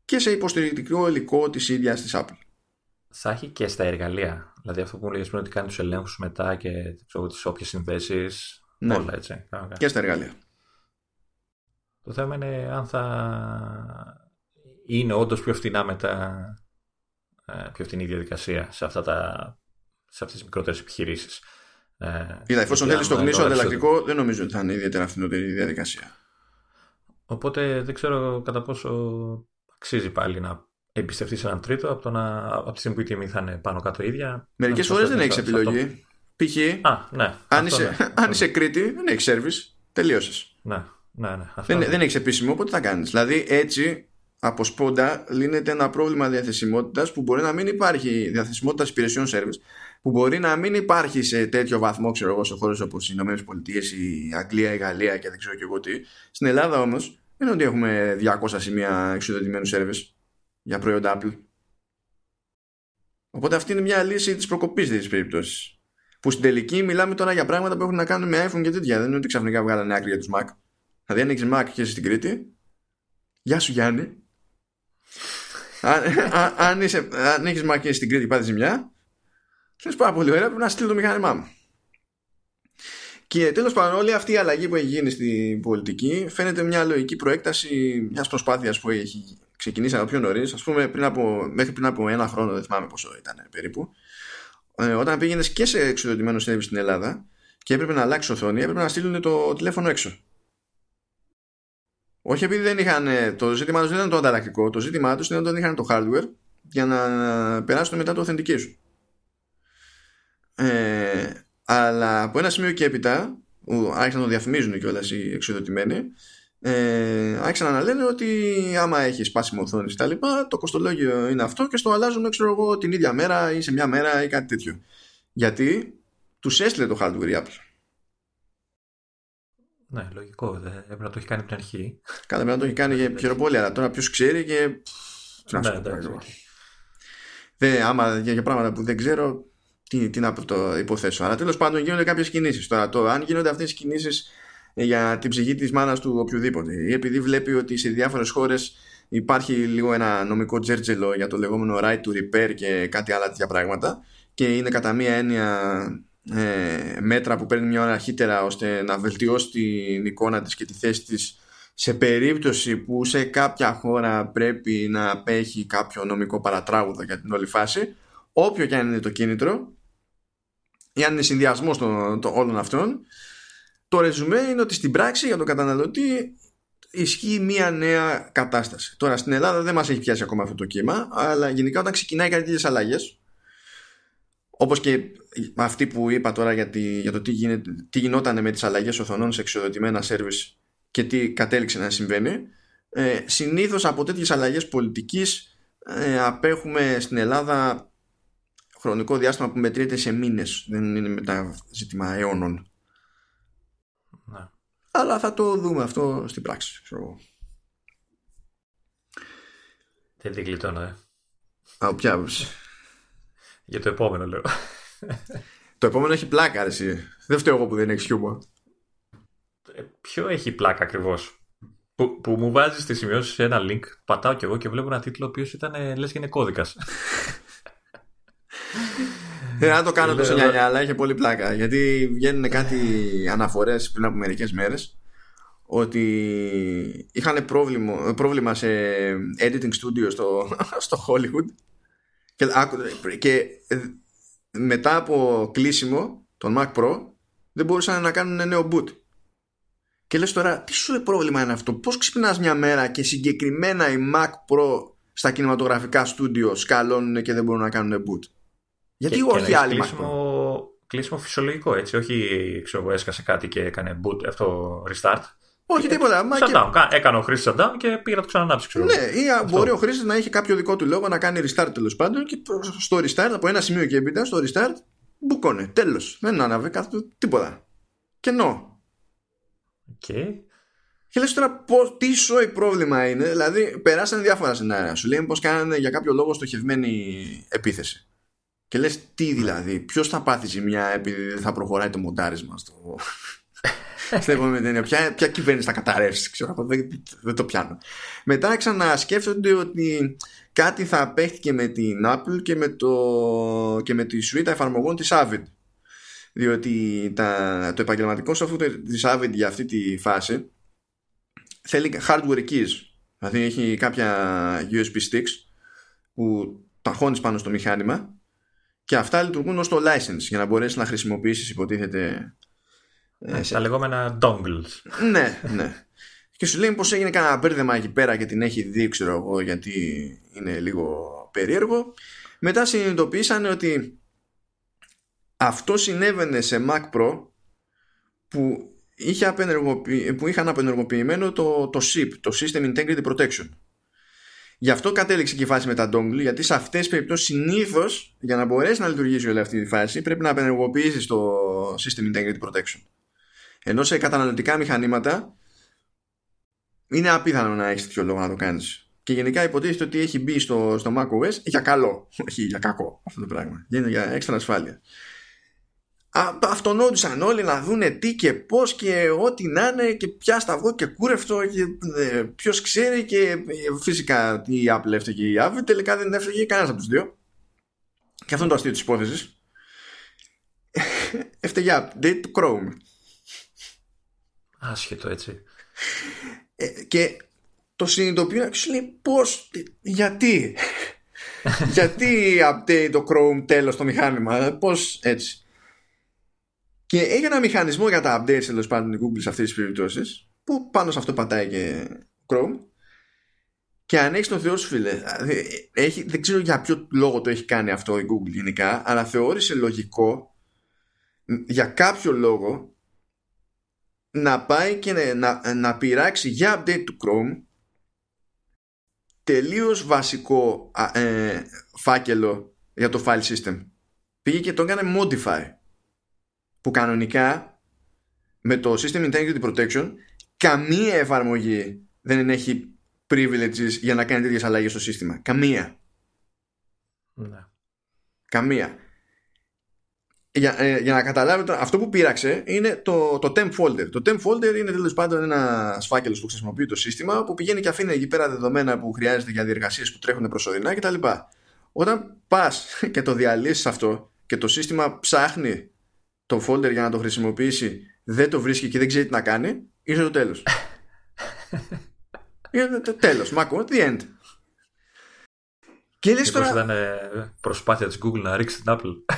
και σε υποστηρικτικό υλικό της ίδιας της Apple. Θα έχει και στα εργαλεία. Δηλαδή αυτό που μου λέγες πριν ότι κάνει τους ελέγχους μετά και τις όποιες συνδέσεις. Ναι. Όλα έτσι. Και στα εργαλεία. Το θέμα είναι αν θα είναι όντως πιο φτηνά μετά ε, πιο φτηνή διαδικασία σε, αυτά τα, σε αυτές τις μικρότερες επιχειρήσεις. Ε, Είδα, εφόσον θέλεις το γνήσιο ανταλλακτικό, δεν νομίζω ότι θα είναι ιδιαίτερα φθηνότερη διαδικασία. Οπότε δεν ξέρω κατά πόσο αξίζει πάλι να εμπιστευτείς έναν τρίτο από, το να, από τη στιγμή που η τιμή θα είναι πάνω κάτω ίδια. Μερικές φορές δεν έχεις επιλογή. Π.χ. Ναι, αν, είσαι, ναι, αν είσαι Κρήτη, δεν έχεις service. Τελείωσες. Ναι, ναι, ναι. δεν, δεν έχεις επίσημο, οπότε θα κάνεις. Δηλαδή έτσι από σπόντα λύνεται ένα πρόβλημα διαθεσιμότητας που μπορεί να μην υπάρχει διαθεσιμότητας υπηρεσιών service που μπορεί να μην υπάρχει σε τέτοιο βαθμό ξέρω εγώ σε χώρες όπως οι ΗΠΑ, η Αγγλία, η Γαλλία και δεν ξέρω και εγώ τι. Στην Ελλάδα όμως δεν είναι ότι έχουμε 200 σημεία εξουδετημένου service για προϊόντα Apple. Οπότε αυτή είναι μια λύση της προκοπής της περίπτωση. Που στην τελική μιλάμε τώρα για πράγματα που έχουν να κάνουν με iPhone και τέτοια. Δεν είναι ότι ξαφνικά βγάλανε άκρη για τους Mac. Δηλαδή, αν έχεις Mac και είσαι στην Κρήτη, Γεια σου Γιάννη, αν, αν, είσαι, αν έχεις Mac και στην Κρήτη πάτη ζημιά, είναι πάρα πολύ ωραία, πρέπει να στείλει το μηχάνημά μου. Και τέλος πάντων, όλη αυτή η αλλαγή που έχει γίνει στην πολιτική φαίνεται μια λογική προέκταση μιας προσπάθειας που έχει ξεκινήσει από πιο νωρίς. Α πούμε, πριν από, μέχρι πριν από ένα χρόνο, δεν θυμάμαι πόσο ήταν περίπου, ε, όταν πήγαινες και σε εξοδοτημένο service στην Ελλάδα και έπρεπε να αλλάξει οθόνη, έπρεπε να στείλουν το τηλέφωνο έξω. Όχι επειδή δεν είχαν. Το ζήτημά τους δεν ήταν το ανταλλακτικό. Το ζήτημά τους ήταν ότι δεν είχαν το hardware για να περάσουν μετά το authentication. Ε, αλλά από ένα σημείο και έπειτα, άρχισαν να το διαφημίζουν κιόλας οι εξοδοτημένοι, ε, άρχισαν να λένε ότι άμα έχει σπάσιμο οθόνης τα λοιπά, το κοστολόγιο είναι αυτό και στο αλλάζουν ξέρω εγώ, την ίδια μέρα ή σε μια μέρα ή κάτι τέτοιο. Γιατί τους έστειλε το hardware η Apple. Ναι, λογικό. Δεν έπρεπε να το έχει κάνει από την αρχή. Κατά πρέπει να το έχει κάνει για χειροπόλια, αλλά τώρα ποιος ξέρει και. Ναι, δεν, άμα για, για πράγματα που δεν ξέρω, τι, τι να το υποθέσω. Αλλά τέλος πάντων γίνονται κάποιες κινήσεις. Τώρα, το, αν γίνονται αυτές οι κινήσεις για την ψυχή της μάνας του οποιοδήποτε, ή επειδή βλέπει ότι σε διάφορες χώρες υπάρχει λίγο ένα νομικό τζέρτζελο για το λεγόμενο right to repair και κάτι άλλα τέτοια πράγματα, και είναι κατά μία έννοια ε, μέτρα που παίρνει μια ώρα αρχίτερα ώστε να βελτιώσει την εικόνα της και τη θέση της σε περίπτωση που σε κάποια χώρα πρέπει να απέχει κάποιο νομικό παρατράγουδο για την όλη φάση όποιο και αν είναι το κίνητρο ή αν είναι συνδυασμός των, όλων αυτών το ρεζουμέ είναι ότι στην πράξη για τον καταναλωτή ισχύει μια νέα κατάσταση. Τώρα στην Ελλάδα δεν μας έχει πιάσει ακόμα αυτό το κύμα, αλλά γενικά όταν ξεκινάει κάτι τέτοιες αλλαγές, όπως και αυτή που είπα τώρα για, για το τι, γίνεται, τι γινόταν με τις αλλαγές οθονών σε εξοδοτημένα σερβις και τι κατέληξε να συμβαίνει, ε, συνήθως από τέτοιες αλλαγές πολιτικής ε, απέχουμε στην Ελλάδα χρονικό διάστημα που μετριέται σε μήνες. Δεν είναι μετά ζήτημα αιώνων. Ναι. Αλλά θα το δούμε αυτό στην πράξη. Ξέρω. Δεν την γλιτώνω, ε. Α, ποια Για το επόμενο λέω. το επόμενο έχει πλάκα, αρέσει. Δεν φταίω εγώ που δεν έχεις χιούμορ. Ε, ποιο έχει πλάκα ακριβώς; Που, που μου βάζεις στη σημειώσεις ένα link, πατάω κι εγώ και βλέπω ένα τίτλο ο οποίος ήταν λες και είναι κώδικας. Δεν να το κάνω τόσο νιανιά, αλλά είχε πολύ πλάκα. Γιατί βγαίνουν κάτι αναφορές πριν από μερικές μέρες ότι είχαν πρόβλημα, πρόβλημα σε editing studio στο, στο Hollywood και, και μετά από κλείσιμο τον Mac Pro δεν μπορούσαν να κάνουν ένα νέο boot. Και λες τώρα, τι σου πρόβλημα είναι αυτό, πώς ξυπνάς μια μέρα και συγκεκριμένα οι Mac Pro στα κινηματογραφικά στούντιο σκαλώνουν και δεν μπορούν να κάνουν boot; Γιατί και, όχι και άλλοι κλείσιμο, κλείσιμο φυσιολογικό έτσι, όχι ξέρω, έσκασε κάτι και έκανε boot αυτό restart. Όχι τίποτα. Μα shutdown. Και... Έκανε ο χρήστη shutdown και πήγε να το ξανανάψει. Ξέρω. Ναι, ή αυτό. μπορεί ο χρήστη να έχει κάποιο δικό του λόγο να κάνει restart τέλος πάντων και στο restart από ένα σημείο και έπειτα στο restart μπουκώνε. Τέλος. Δεν άναβε κάθε τίποτα. Κενό. Okay. Και λες τώρα πώς, τι σοϊ πρόβλημα είναι. Δηλαδή, περάσανε διάφορα σενάρια. Σου λέει πω κάνανε για κάποιο λόγο στοχευμένη επίθεση. Και λες τι δηλαδή, ποιος θα πάθει ζημιά επειδή δεν θα προχωράει το μοντάρισμα στο, στην επόμενη ταινία; Ποια, ποια κυβέρνηση θα καταρρεύσει, ξέρω δεν, δεν το πιάνω. Μετά ξανασκέφτονται ότι κάτι θα απέχθηκε με την Apple και με, το, και με τη suite εφαρμογών της Avid. Διότι τα, το επαγγελματικό software της Avid για αυτή τη φάση θέλει hardware keys. Δηλαδή έχει κάποια USB sticks που τα χώνεις πάνω στο μηχάνημα και αυτά λειτουργούν ως το license για να μπορέσεις να χρησιμοποιήσεις υποτίθεται ε, τα λεγόμενα dongles. ναι, ναι. Και σου λέει πως έγινε κανένα μπέρδεμα εκεί πέρα και την έχει δει, ξέρω εγώ, γιατί είναι λίγο περίεργο. Μετά συνειδητοποίησαν ότι αυτό συνέβαινε σε Mac Pro που, είχε που είχαν απενεργοποιημένο το, το SIP, το System Integrity Protection. Γι' αυτό κατέληξε και η φάση με τα dongle, γιατί σε αυτές τις περιπτώσεις συνήθως για να μπορέσει να λειτουργήσει όλη αυτή τη φάση πρέπει να απενεργοποιήσεις το System Integrity Protection. Ενώ σε καταναλωτικά μηχανήματα είναι απίθανο να έχεις τέτοιο λόγο να το κάνεις. Και γενικά υποτίθεται ότι έχει μπει στο, στο macOS για καλό, όχι για κακό αυτό το πράγμα. Γίνεται για έξτρα ασφάλεια. Αυτονόντουσαν όλοι να δούνε τι και πώς και ό,τι να είναι και ποια σταυρό και κούρευτο και ε, ποιος ξέρει και ε, φυσικά η Apple έφταιγε και η Apple τελικά δεν έφταιγε κανένας από τους δύο και αυτό είναι το αστείο της υπόθεσης έφταιγε update του Chrome Άσχετο έτσι. Ε, και το συνειδητοποιώ και σου λέει πώς, γιατί; γιατί update το Chrome τέλος το μηχάνημα, πώς έτσι. Και έχει ένα μηχανισμό για τα updates τέλος πάντων η Google σε αυτές τις περιπτώσεις που πάνω σε αυτό πατάει και Chrome και αν έχει τον Θεό σου φίλε δηλαδή, έχει, δεν ξέρω για ποιο λόγο το έχει κάνει αυτό η Google γενικά αλλά θεώρησε λογικό για κάποιο λόγο να πάει και να, να, πειράξει για update του Chrome τελείως βασικό ε, φάκελο για το file system. Πήγε και τον έκανε modify που κανονικά με το System Integrity Protection καμία εφαρμογή δεν έχει privileges για να κάνει τέτοιες αλλαγές στο σύστημα. Καμία. Ναι. Καμία για, ε, για να καταλάβετε, αυτό που πείραξε είναι το, το temp folder. Το temp folder είναι τέλος πάντων ένα φάκελο που χρησιμοποιεί το σύστημα που πηγαίνει και αφήνει εκεί πέρα δεδομένα που χρειάζεται για διεργασίες που τρέχουν προσωρινά κτλ. Όταν πας και το διαλύσεις αυτό και το σύστημα ψάχνει το folder για να το χρησιμοποιήσει, δεν το βρίσκει και δεν ξέρει τι να κάνει, είναι το τέλος. είναι το τέλος. Μακό, the end. Και λες τώρα... ήταν προσπάθεια της Google να ρίξει την Apple.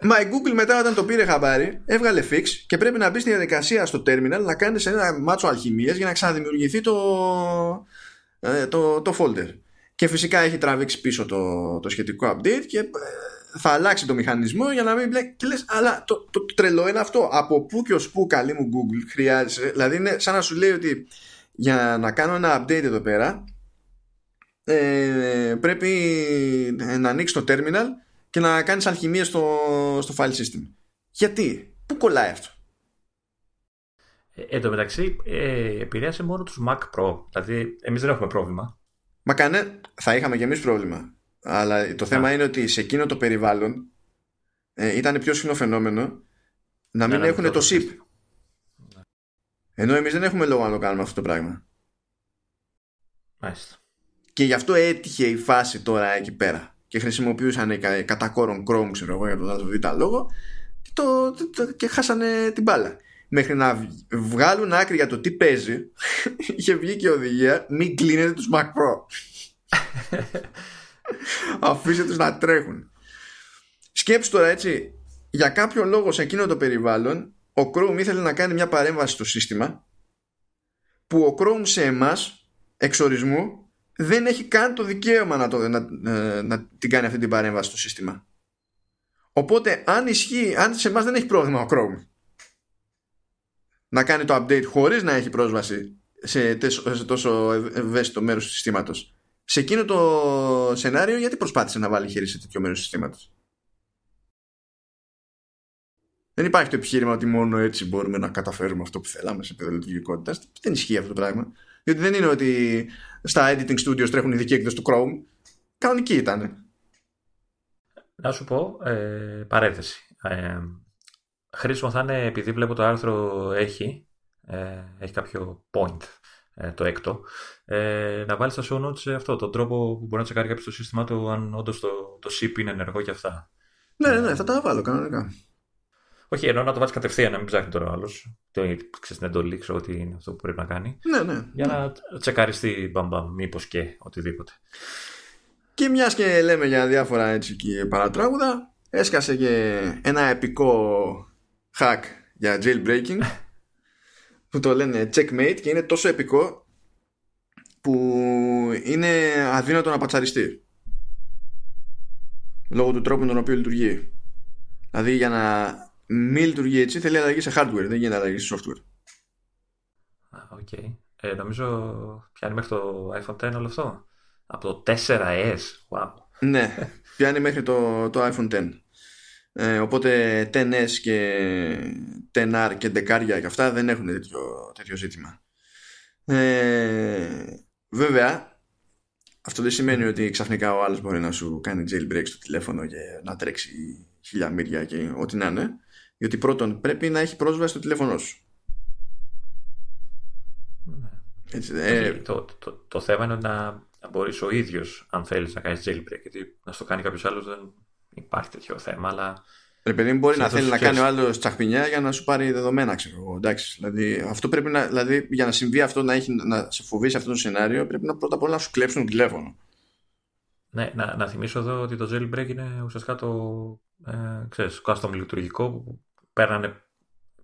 Μα η Google μετά όταν το πήρε χαμπάρι έβγαλε fix και πρέπει να μπει στη διαδικασία στο terminal να κάνει ένα μάτσο αλχημίες για να ξαναδημιουργηθεί το, ε, το, το folder. Και φυσικά έχει τραβήξει πίσω το, το σχετικό update και ε, θα αλλάξει το μηχανισμό για να μην μπλέκει. Και λες, αλλά το, το, το, τρελό είναι αυτό. Από πού και ως πού καλή μου Google χρειάζεται. Δηλαδή είναι σαν να σου λέει ότι για να κάνω ένα update εδώ πέρα ε, πρέπει να ανοίξεις το terminal και να κάνεις αλχημία στο, στο file system. Γιατί, πού κολλάει αυτό; Ε, εν τω μεταξύ, ε, επηρέασε μόνο τους Mac Pro. Δηλαδή, εμείς δεν έχουμε πρόβλημα. Μα κάνε, θα είχαμε και εμείς πρόβλημα. Αλλά το θέμα είναι ότι σε εκείνο το περιβάλλον ε, ήταν πιο συχνό φαινόμενο να μην ναι, έχουν το, το SIP. Ναι. Ενώ εμείς δεν έχουμε λόγο να το κάνουμε αυτό το πράγμα. Μάλιστα. Και γι' αυτό έτυχε η φάση τώρα εκεί πέρα. Και χρησιμοποιούσαν κατά κόρον Chrome, ξέρω εγώ, για τον άλλο β' λόγο. Και, το, το, και χάσανε την μπάλα. Μέχρι να βγάλουν άκρη για το τι παίζει, είχε βγει και οδηγία μην κλείνετε τους Mac Pro. Αφήστε τους να τρέχουν. Σκέψου τώρα έτσι, για κάποιο λόγο σε εκείνο το περιβάλλον, ο Chrome ήθελε να κάνει μια παρέμβαση στο σύστημα που ο Chrome σε εμάς, εξορισμού, δεν έχει καν το δικαίωμα να, το, να, ε, να, την κάνει αυτή την παρέμβαση στο σύστημα. Οπότε αν ισχύει, αν σε εμάς δεν έχει πρόβλημα ο Chrome να κάνει το update χωρίς να έχει πρόσβαση σε, σε τόσο ευαίσθητο μέρος του συστήματος σε εκείνο το σενάριο γιατί προσπάθησε να βάλει χέρι σε τέτοιο μέρος του συστήματος. Δεν υπάρχει το επιχείρημα ότι μόνο έτσι μπορούμε να καταφέρουμε αυτό που θέλαμε σε επίπεδο λειτουργικότητας. Δεν ισχύει αυτό το πράγμα. Γιατί δεν είναι ότι στα editing studios τρέχουν ειδική έκδοση του Chrome. Κανονική ήταν. Να σου πω, ε, παρένθεση. Ε, χρήσιμο θα είναι, επειδή βλέπω το άρθρο έχει, ε, έχει κάποιο point, ε, το έκτο, ε, να βάλεις στα show notes αυτό, τον τρόπο που μπορεί να τσεκάρει κάποιος το σύστημά του, αν όντως το, το SIP είναι ενεργό και αυτά. Ναι, ναι, θα τα βάλω κανονικά. Όχι, ενώ να το βάλει κατευθείαν, να μην ψάχνει τώρα ο άλλος. Ξέρεις την εντολή, ξέρω ότι είναι αυτό που πρέπει να κάνει. Ναι, ναι. Για να τσεκαριστεί μπαμπαμ, μήπως και οτιδήποτε. Και μιας και λέμε για διάφορα έτσι και παρατράγουδα, έσκασε και ένα επικό hack για jailbreaking που το λένε checkmate και είναι τόσο επικό που είναι αδύνατο να πατσαριστεί λόγω του τρόπου με τον οποίο λειτουργεί. Δηλαδή για να μη λειτουργεί έτσι θέλει αλλαγή σε hardware, δεν γίνεται αλλαγή σε software. OK. Okay. Ε, νομίζω πιάνει μέχρι το iPhone 10 όλο αυτό. Από το 4S. Wow. ναι, πιάνει μέχρι το, το iPhone 10. Ε, οπότε 10S και 10R και δεκάρια και αυτά δεν έχουν τέτοιο, τέτοιο ζήτημα. Ε, βέβαια, αυτό δεν σημαίνει ότι ξαφνικά ο άλλος μπορεί να σου κάνει jailbreak στο τηλέφωνο και να τρέξει χιλιαμύρια και ό,τι να είναι. Γιατί πρώτον πρέπει να έχει πρόσβαση στο τηλέφωνό σου. Ναι. Έτσι, ε... το, το, το, θέμα είναι να, να μπορείς ο ίδιος, αν θέλεις, να κάνεις jailbreak. Γιατί να στο κάνει κάποιος άλλος δεν υπάρχει τέτοιο θέμα. Αλλά Ρε παιδί μπορεί να θέλει να κάνει ο άλλος τσαχπινιά για να σου πάρει δεδομένα, ξέρω εγώ. Εντάξει. Δηλαδή, αυτό πρέπει να, δηλαδή, για να συμβεί αυτό, να, έχει, να σε φοβήσει αυτό το σενάριο, πρέπει να πρώτα απ' όλα να σου κλέψουν το τηλέφωνο. Ναι, να, να θυμίσω εδώ ότι το jailbreak είναι ουσιαστικά το ε, ξέρεις, custom λειτουργικό που παίρνανε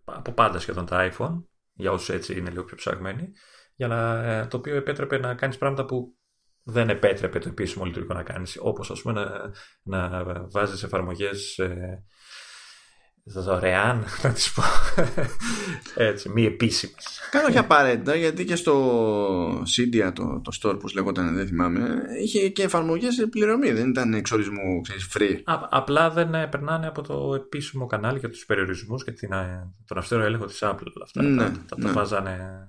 από πάντα σχεδόν τα iPhone, για όσους έτσι είναι λίγο πιο ψαγμένοι, για να, ε, το οποίο επέτρεπε να κάνεις πράγματα που δεν επέτρεπε το επίσημο λειτουργικό να κάνεις, όπως ας πούμε να, να βάζεις εφαρμογές ε, δωρεάν, να τις πω, έτσι, μη επίσημες. Κάνω όχι απαραίτητα, γιατί και στο Cydia, το, το store που λέγονταν, δεν θυμάμαι, είχε και εφαρμογές πληρωμή, δεν ήταν εξορισμού, ξέρεις, free. απλά δεν ε, περνάνε από το επίσημο κανάλι για τους περιορισμούς και την, ε, τον αυστηρό έλεγχο της Apple. Αυτά ναι, τα, τα, ναι. βάζανε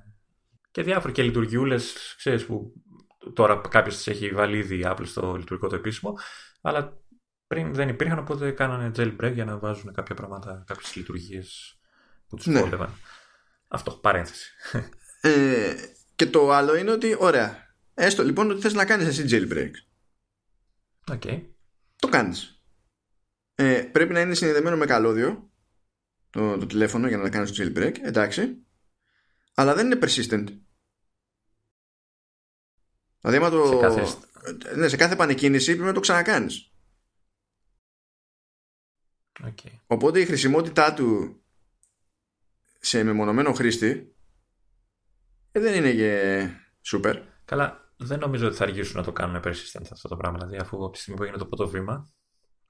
και διάφοροι και λειτουργιούλες, ξέρεις, που τώρα κάποιο τις έχει βάλει ήδη η Apple στο λειτουργικό το επίσημο, αλλά πριν δεν υπήρχαν, οπότε κάνανε jailbreak για να βάζουν κάποια πράγματα, κάποιες λειτουργίες που τους ναι. Αυτό, παρένθεση. Ε, και το άλλο είναι ότι, ωραία, έστω λοιπόν ότι θες να κάνεις εσύ jailbreak. Okay. Το κάνεις. Ε, πρέπει να είναι συνδεδεμένο με καλώδιο το, το τηλέφωνο για να κάνεις το jailbreak, εντάξει. Αλλά δεν είναι persistent. Δηλαδή, το... σε, κάθε... Ναι, σε κάθε πανεκκίνηση πρέπει να το ξανακάνεις. Okay. Οπότε η χρησιμότητά του σε μεμονωμένο χρήστη ε, δεν είναι και super. Καλά, δεν νομίζω ότι θα αργήσουν να το κάνουν persistent αυτό το πράγμα. Δηλαδή, αφού από τη στιγμή που έγινε το πρώτο βήμα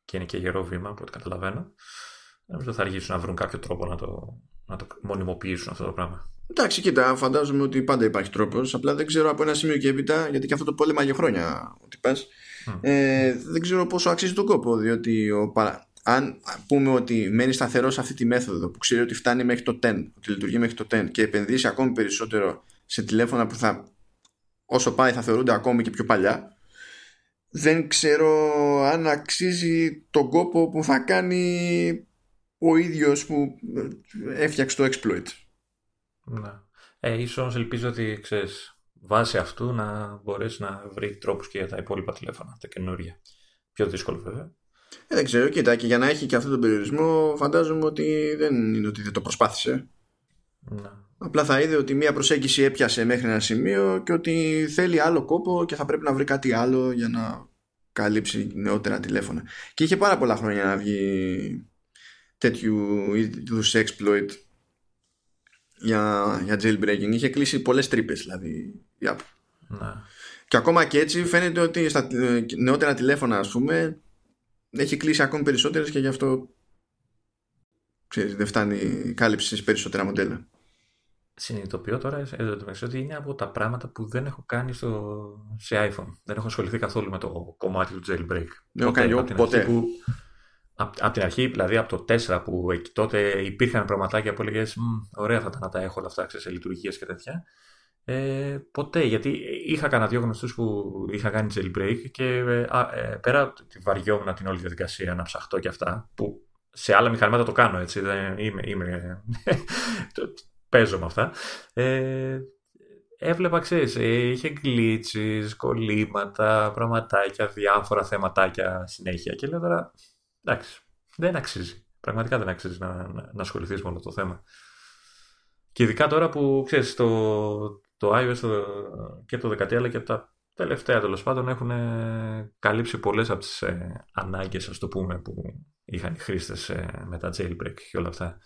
και είναι και γερό βήμα, από ό,τι καταλαβαίνω, δεν νομίζω ότι θα αργήσουν να βρουν κάποιο τρόπο να το, να το μονιμοποιήσουν αυτό το πράγμα. Εντάξει, κοίτα, φαντάζομαι ότι πάντα υπάρχει τρόπος. Απλά δεν ξέρω από ένα σημείο και έπειτα, γιατί και αυτό το πόλεμα για χρόνια ότι πας, ε, δεν ξέρω πόσο αξίζει τον κόπο. Διότι ο, αν πούμε ότι μένει σταθερός σε αυτή τη μέθοδο που ξέρει ότι φτάνει μέχρι το 10, ότι λειτουργεί μέχρι το 10 και επενδύσει ακόμη περισσότερο σε τηλέφωνα που θα, όσο πάει θα θεωρούνται ακόμη και πιο παλιά, δεν ξέρω αν αξίζει τον κόπο που θα κάνει ο ίδιος που έφτιαξε το exploit. Ναι. Ε, ίσως όμως ελπίζω ότι ξέρεις, βάσει αυτού να μπορέσει να βρει τρόπους και για τα υπόλοιπα τηλέφωνα, τα καινούργια. Πιο δύσκολο βέβαια. Ε, δεν ξέρω, κοίτα, και για να έχει και αυτό τον περιορισμό, φαντάζομαι ότι δεν είναι ότι δεν το προσπάθησε. Ναι. Απλά θα είδε ότι μία προσέγγιση έπιασε μέχρι ένα σημείο και ότι θέλει άλλο κόπο και θα πρέπει να βρει κάτι άλλο για να καλύψει νεότερα τηλέφωνα. Και είχε πάρα πολλά χρόνια να βγει τέτοιου είδους exploit για, για jailbreaking. Είχε κλείσει πολλές τρύπες δηλαδή. Ναι. Και ακόμα και έτσι φαίνεται ότι στα νεότερα τηλέφωνα, ας πούμε, έχει κλείσει ακόμη περισσότερες και γι' αυτό ξέρεις, δεν φτάνει η κάλυψη σε περισσότερα μοντέλα. Συνειδητοποιώ τώρα εδώ ότι είναι από τα πράγματα που δεν έχω κάνει στο, σε iPhone. Δεν έχω ασχοληθεί καθόλου με το κομμάτι του jailbreak. Δεν έχω κάνει ποτέ. Που, από, την αρχή, δηλαδή από το 4 που εκεί τότε υπήρχαν πραγματάκια που έλεγες ωραία θα ήταν να τα έχω όλα αυτά σε λειτουργίες και τέτοια. Ε, ποτέ, γιατί είχα κανένα δυο γνωστούς που είχα κάνει jailbreak και ε, ε, πέρα από τη βαριόμουν την όλη διαδικασία να ψαχτώ και αυτά, που σε άλλα μηχανήματα το κάνω έτσι, δεν είμαι, είμαι παίζω με αυτά. Ε, έβλεπα, ξέρεις, ε, είχε glitches, κολλήματα, πραγματάκια, διάφορα θεματάκια συνέχεια και λέω τώρα, εντάξει, δεν αξίζει. Πραγματικά δεν αξίζει να, να, να ασχοληθείς με όλο το θέμα. Και ειδικά τώρα που, ξέρεις, το, το iOS και το 13 αλλά και τα τελευταία τέλος πάντων έχουν καλύψει πολλές από τις ε, ανάγκες ας το πούμε που είχαν οι χρήστες ε, με τα jailbreak και όλα αυτά.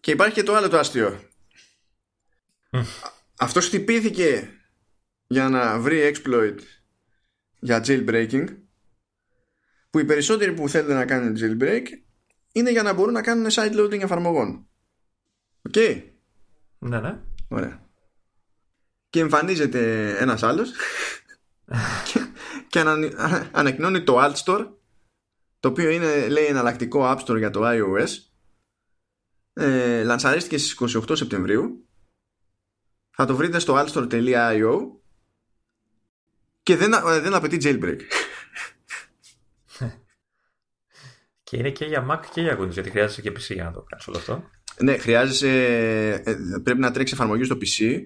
Και υπάρχει και το άλλο το αστείο. Mm. Αυτός χτυπήθηκε για να βρει exploit για jailbreaking που οι περισσότεροι που θέλουν να κάνουν jailbreak είναι για να μπορούν να κάνουν side loading εφαρμογών. OK. Okay. Ναι, ναι. Ωραία. Και εμφανίζεται ένας άλλος και, και ανακοινώνει το Alt Store το οποίο είναι λέει εναλλακτικό App Store για το iOS ε, λανσαρίστηκε στις 28 Σεπτεμβρίου θα το βρείτε στο altstore.io και δεν, ε, δεν απαιτεί jailbreak και είναι και για Mac και για Windows γιατί χρειάζεσαι και PC για να το κάνεις όλο αυτό ναι, χρειάζεσαι. Ε, πρέπει να τρέξει εφαρμογή στο PC.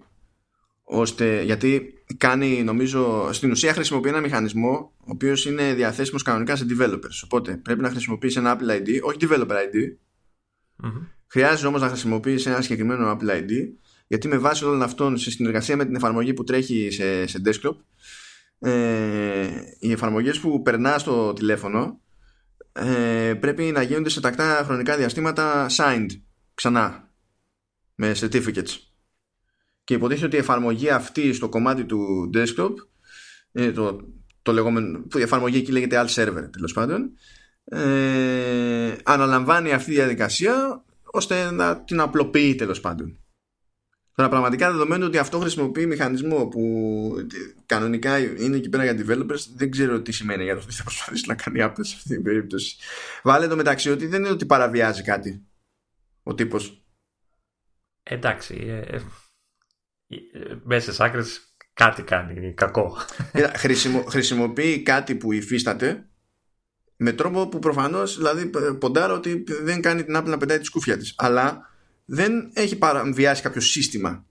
Ώστε, γιατί κάνει, νομίζω, στην ουσία χρησιμοποιεί ένα μηχανισμό ο οποίος είναι διαθέσιμος κανονικά σε developers. Οπότε πρέπει να χρησιμοποιήσει ένα Apple ID, όχι developer ID. Mm-hmm. Χρειάζεται όμως να χρησιμοποιήσει ένα συγκεκριμένο Apple ID, γιατί με βάση όλων αυτών σε συνεργασία με την εφαρμογή που τρέχει σε, σε desktop, ε, οι εφαρμογές που περνά στο τηλέφωνο ε, πρέπει να γίνονται σε τακτά χρονικά διαστήματα signed ξανά με certificates. Και υποτίθεται ότι η εφαρμογή αυτή στο κομμάτι του desktop το, το λεγόμενο, που η εφαρμογή εκεί λέγεται alt server τέλος πάντων ε, αναλαμβάνει αυτή τη διαδικασία ώστε να την απλοποιεί τέλος πάντων. Τώρα πραγματικά δεδομένου ότι αυτό χρησιμοποιεί μηχανισμό που κανονικά είναι εκεί πέρα για developers δεν ξέρω τι σημαίνει για το τι θα προσπαθήσει να κάνει Apple σε αυτή την περίπτωση. Βάλε το μεταξύ ότι δεν είναι ότι παραβιάζει κάτι ο τύπος. Εντάξει, ε, ε, ε μέσα στις άκρες κάτι κάνει κακό. Χρησιμο, χρησιμοποιεί κάτι που υφίσταται με τρόπο που προφανώς δηλαδή ποντάρω ότι δεν κάνει την Apple να πετάει τη σκούφια της. Αλλά δεν έχει παραβιάσει κάποιο σύστημα.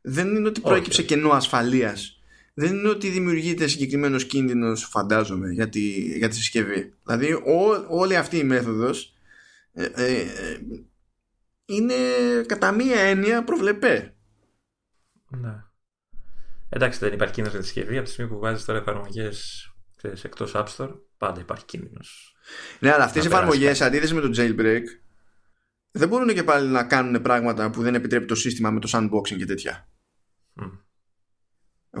Δεν είναι ότι προέκυψε κενό ασφαλείας. Δεν είναι ότι δημιουργείται συγκεκριμένος κίνδυνος φαντάζομαι για τη, για τη συσκευή. Δηλαδή ό, όλη αυτή η μέθοδος ε, ε, είναι κατά μία έννοια προβλεπέ. Ναι. Εντάξει, δεν υπάρχει κίνδυνος για τη συσκευή. Από τη στιγμή που βάζεις τώρα εφαρμογές εκτός App Store, πάντα υπάρχει κίνδυνος. Ναι, αλλά αυτές οι Να περάσει εφαρμογέ, κάτι. αντίθεση με το jailbreak, δεν μπορούν και πάλι να κάνουν πράγματα που δεν επιτρέπει το σύστημα με το sandboxing και τέτοια. Μμ.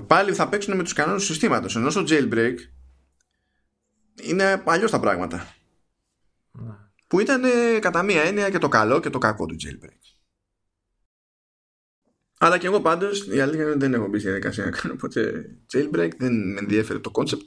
Πάλι θα παίξουν με τους κανόνες του συστήματος. Ενώ στο jailbreak είναι αλλιώς τα πράγματα. Ναι. Που ήταν ε, κατά μία έννοια και το καλό και το κακό του jailbreak. Αλλά και εγώ πάντως η αλήθεια είναι ότι δεν έχω μπει στη διαδικασία να κάνω ποτέ jailbreak. Δεν με ενδιαφέρει το concept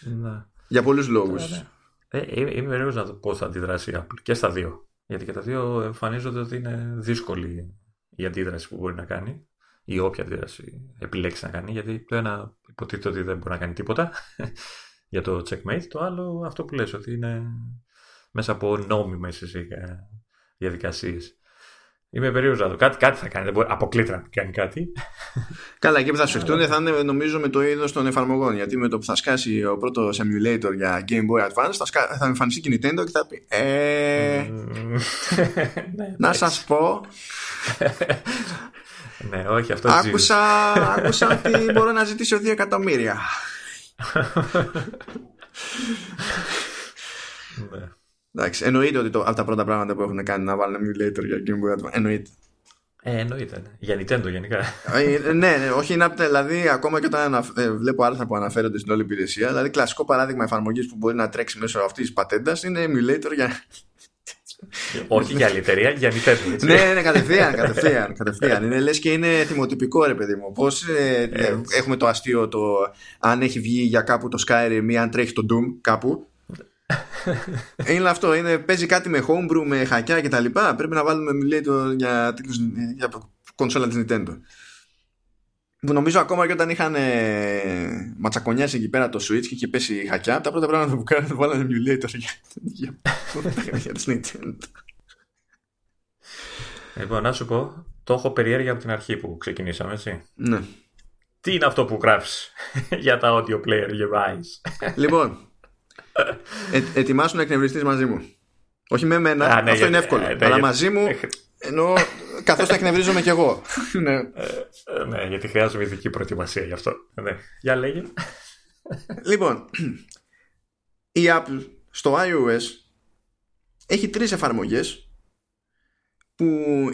Ναι. για πολλούς λόγους. Τώρα, ναι. Ε, είμαι είμαι περίεργος να δω πώς θα αντιδράσει η Apple και στα δύο. Γιατί και τα δύο εμφανίζονται ότι είναι δύσκολη η αντίδραση που μπορεί να κάνει ή όποια αντίδραση επιλέξεις να κάνει. Γιατί το ένα υποτίθεται ότι δεν μπορεί να κάνει τίποτα για το checkmate. Το άλλο αυτό που λες ότι είναι μέσα από νόμιμες εσύ, ε, διαδικασίες. Είμαι περίεργος να δω. Κάτι, κάτι θα κάνει. Δεν μπορεί, αποκλείται να κάνει κάτι. Καλά, εκεί που θα σφιχτούν θα είναι νομίζω με το είδος των εφαρμογών. Γιατί με το που θα σκάσει ο πρώτος emulator για Game Boy Advance θα, σκα... θα εμφανιστεί και η Nintendo και θα πει Ε, ναι, να εντάξει. σας πω, Ναι, όχι, αυτό άκουσα, άκουσα ότι μπορώ να ζητήσω 2 εκατομμύρια. Ναι. Εντάξει, εννοείται ότι το, από τα πρώτα πράγματα που έχουν κάνει να βάλουν emulator για Game Boy Advance. Εννοείται. Ε, εννοείται. ναι. Για Nintendo γενικά. Ε, ναι, ναι, όχι να δηλαδή ακόμα και όταν αναφ- ε, βλέπω άρθρα που αναφέρονται στην όλη υπηρεσία, δηλαδή κλασικό παράδειγμα εφαρμογής που μπορεί να τρέξει μέσω αυτής της πατέντας είναι emulator για. Όχι για άλλη εταιρεία, για Nintendo. έτσι. ναι, ναι, κατευθείαν, κατευθείαν, κατευθείαν. Είναι λες και είναι θυμοτυπικό ρε παιδί μου. Πώς έχουμε το αστείο το αν έχει βγει για κάπου το Skyrim ή αν τρέχει το Doom κάπου. είναι αυτό, είναι, παίζει κάτι με homebrew, με χακιά και τα λοιπά. Πρέπει να βάλουμε emulator για, τίτλους, για κονσόλα της Nintendo. Που νομίζω ακόμα και όταν είχαν ε, ματσακονιάσει εκεί πέρα το Switch και είχε πέσει η χακιά, τα πρώτα πράγματα που κάνανε βάλανε emulator για, για, για τις Nintendo. Λοιπόν, να σου πω, το έχω περιέργεια από την αρχή που ξεκινήσαμε, έτσι. Ναι. Τι είναι αυτό που γράφεις για τα audio player device. Λοιπόν, ε, ετοιμάσου να εκνευριστείς μαζί μου. Όχι με μένα, Α, ναι, αυτό γιατί- είναι εύκολο. ε, ναι, αλλά γιατί- μαζί μου, ενώ καθώς θα εκνευρίζομαι κι εγώ. ναι. Ε, ναι, γιατί χρειάζομαι ειδική προετοιμασία γι' αυτό. Ναι. Για λέγε. Λοιπόν, η Apple στο iOS έχει τρεις εφαρμογές που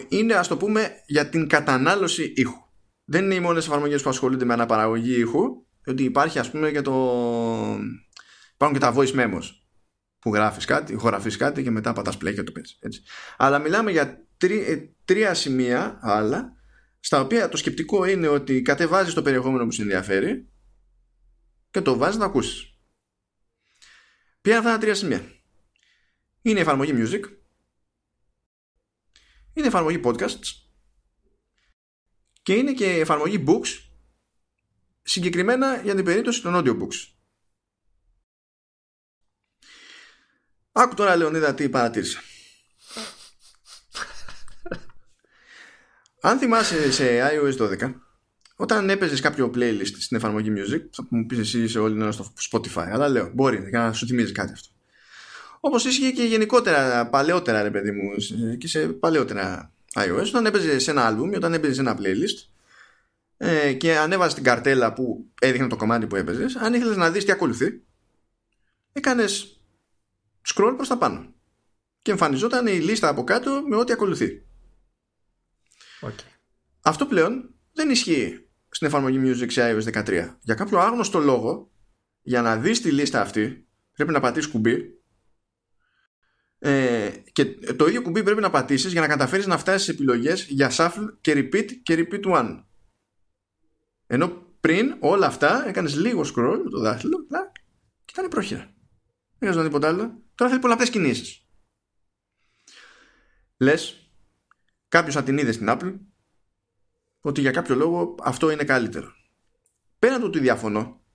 είναι ας το πούμε για την κατανάλωση ήχου. Δεν είναι οι μόνες εφαρμογές που ασχολούνται με αναπαραγωγή ήχου, ότι υπάρχει ας πούμε και το... Υπάρχουν και τα voice memos που γράφεις κάτι, ηχογραφείς κάτι και μετά πατάς play και το παίζεις. Έτσι. Αλλά μιλάμε για τρι- ε, τρία σημεία άλλα, στα οποία το σκεπτικό είναι ότι κατεβάζεις το περιεχόμενο που σε ενδιαφέρει και το βάζεις να ακούσεις. Ποια είναι αυτά τα τρία σημεία; Είναι η εφαρμογή music, είναι η εφαρμογή podcasts και είναι και η εφαρμογή books συγκεκριμένα για την περίπτωση των audiobooks. Άκου τώρα Λεωνίδα τι παρατήρησα. Αν θυμάσαι σε iOS 12 όταν έπαιζες κάποιο playlist στην εφαρμογή music, θα μου πεις εσύ σε όλη την ώρα στο Spotify, αλλά λέω, μπορεί για να σου θυμίζει κάτι αυτό. Όπως ίσχυε και γενικότερα, παλαιότερα, ρε παιδί μου, σε- και σε παλαιότερα iOS, όταν έπαιζες σε ένα album ή όταν έπαιζες σε ένα playlist ε, και ανέβαζες την καρτέλα που έδειχνε το κομμάτι που έπαιζες, αν ήθελες να δεις τι ακολουθεί, έκανες scroll προς τα πάνω. Και εμφανιζόταν η λίστα από κάτω με ό,τι ακολουθεί. Οκ. Αυτό πλέον δεν ισχύει στην εφαρμογή Music σε iOS 13. Για κάποιο άγνωστο λόγο, για να δεις τη λίστα αυτή, πρέπει να πατήσεις κουμπί ε, και το ίδιο κουμπί πρέπει να πατήσεις για να καταφέρεις να φτάσεις σε επιλογές για shuffle και repeat και repeat one. Ενώ πριν όλα αυτά έκανες λίγο scroll με το δάχτυλο πλακ, και ήταν πρόχειρα. Δεν χρειαζόταν τίποτα άλλο. Τώρα θέλει πολλαπλές κινήσεις. Λες, κάποιος θα την είδε στην Apple ότι για κάποιο λόγο αυτό είναι καλύτερο. Πέραν του ότι διαφωνώ,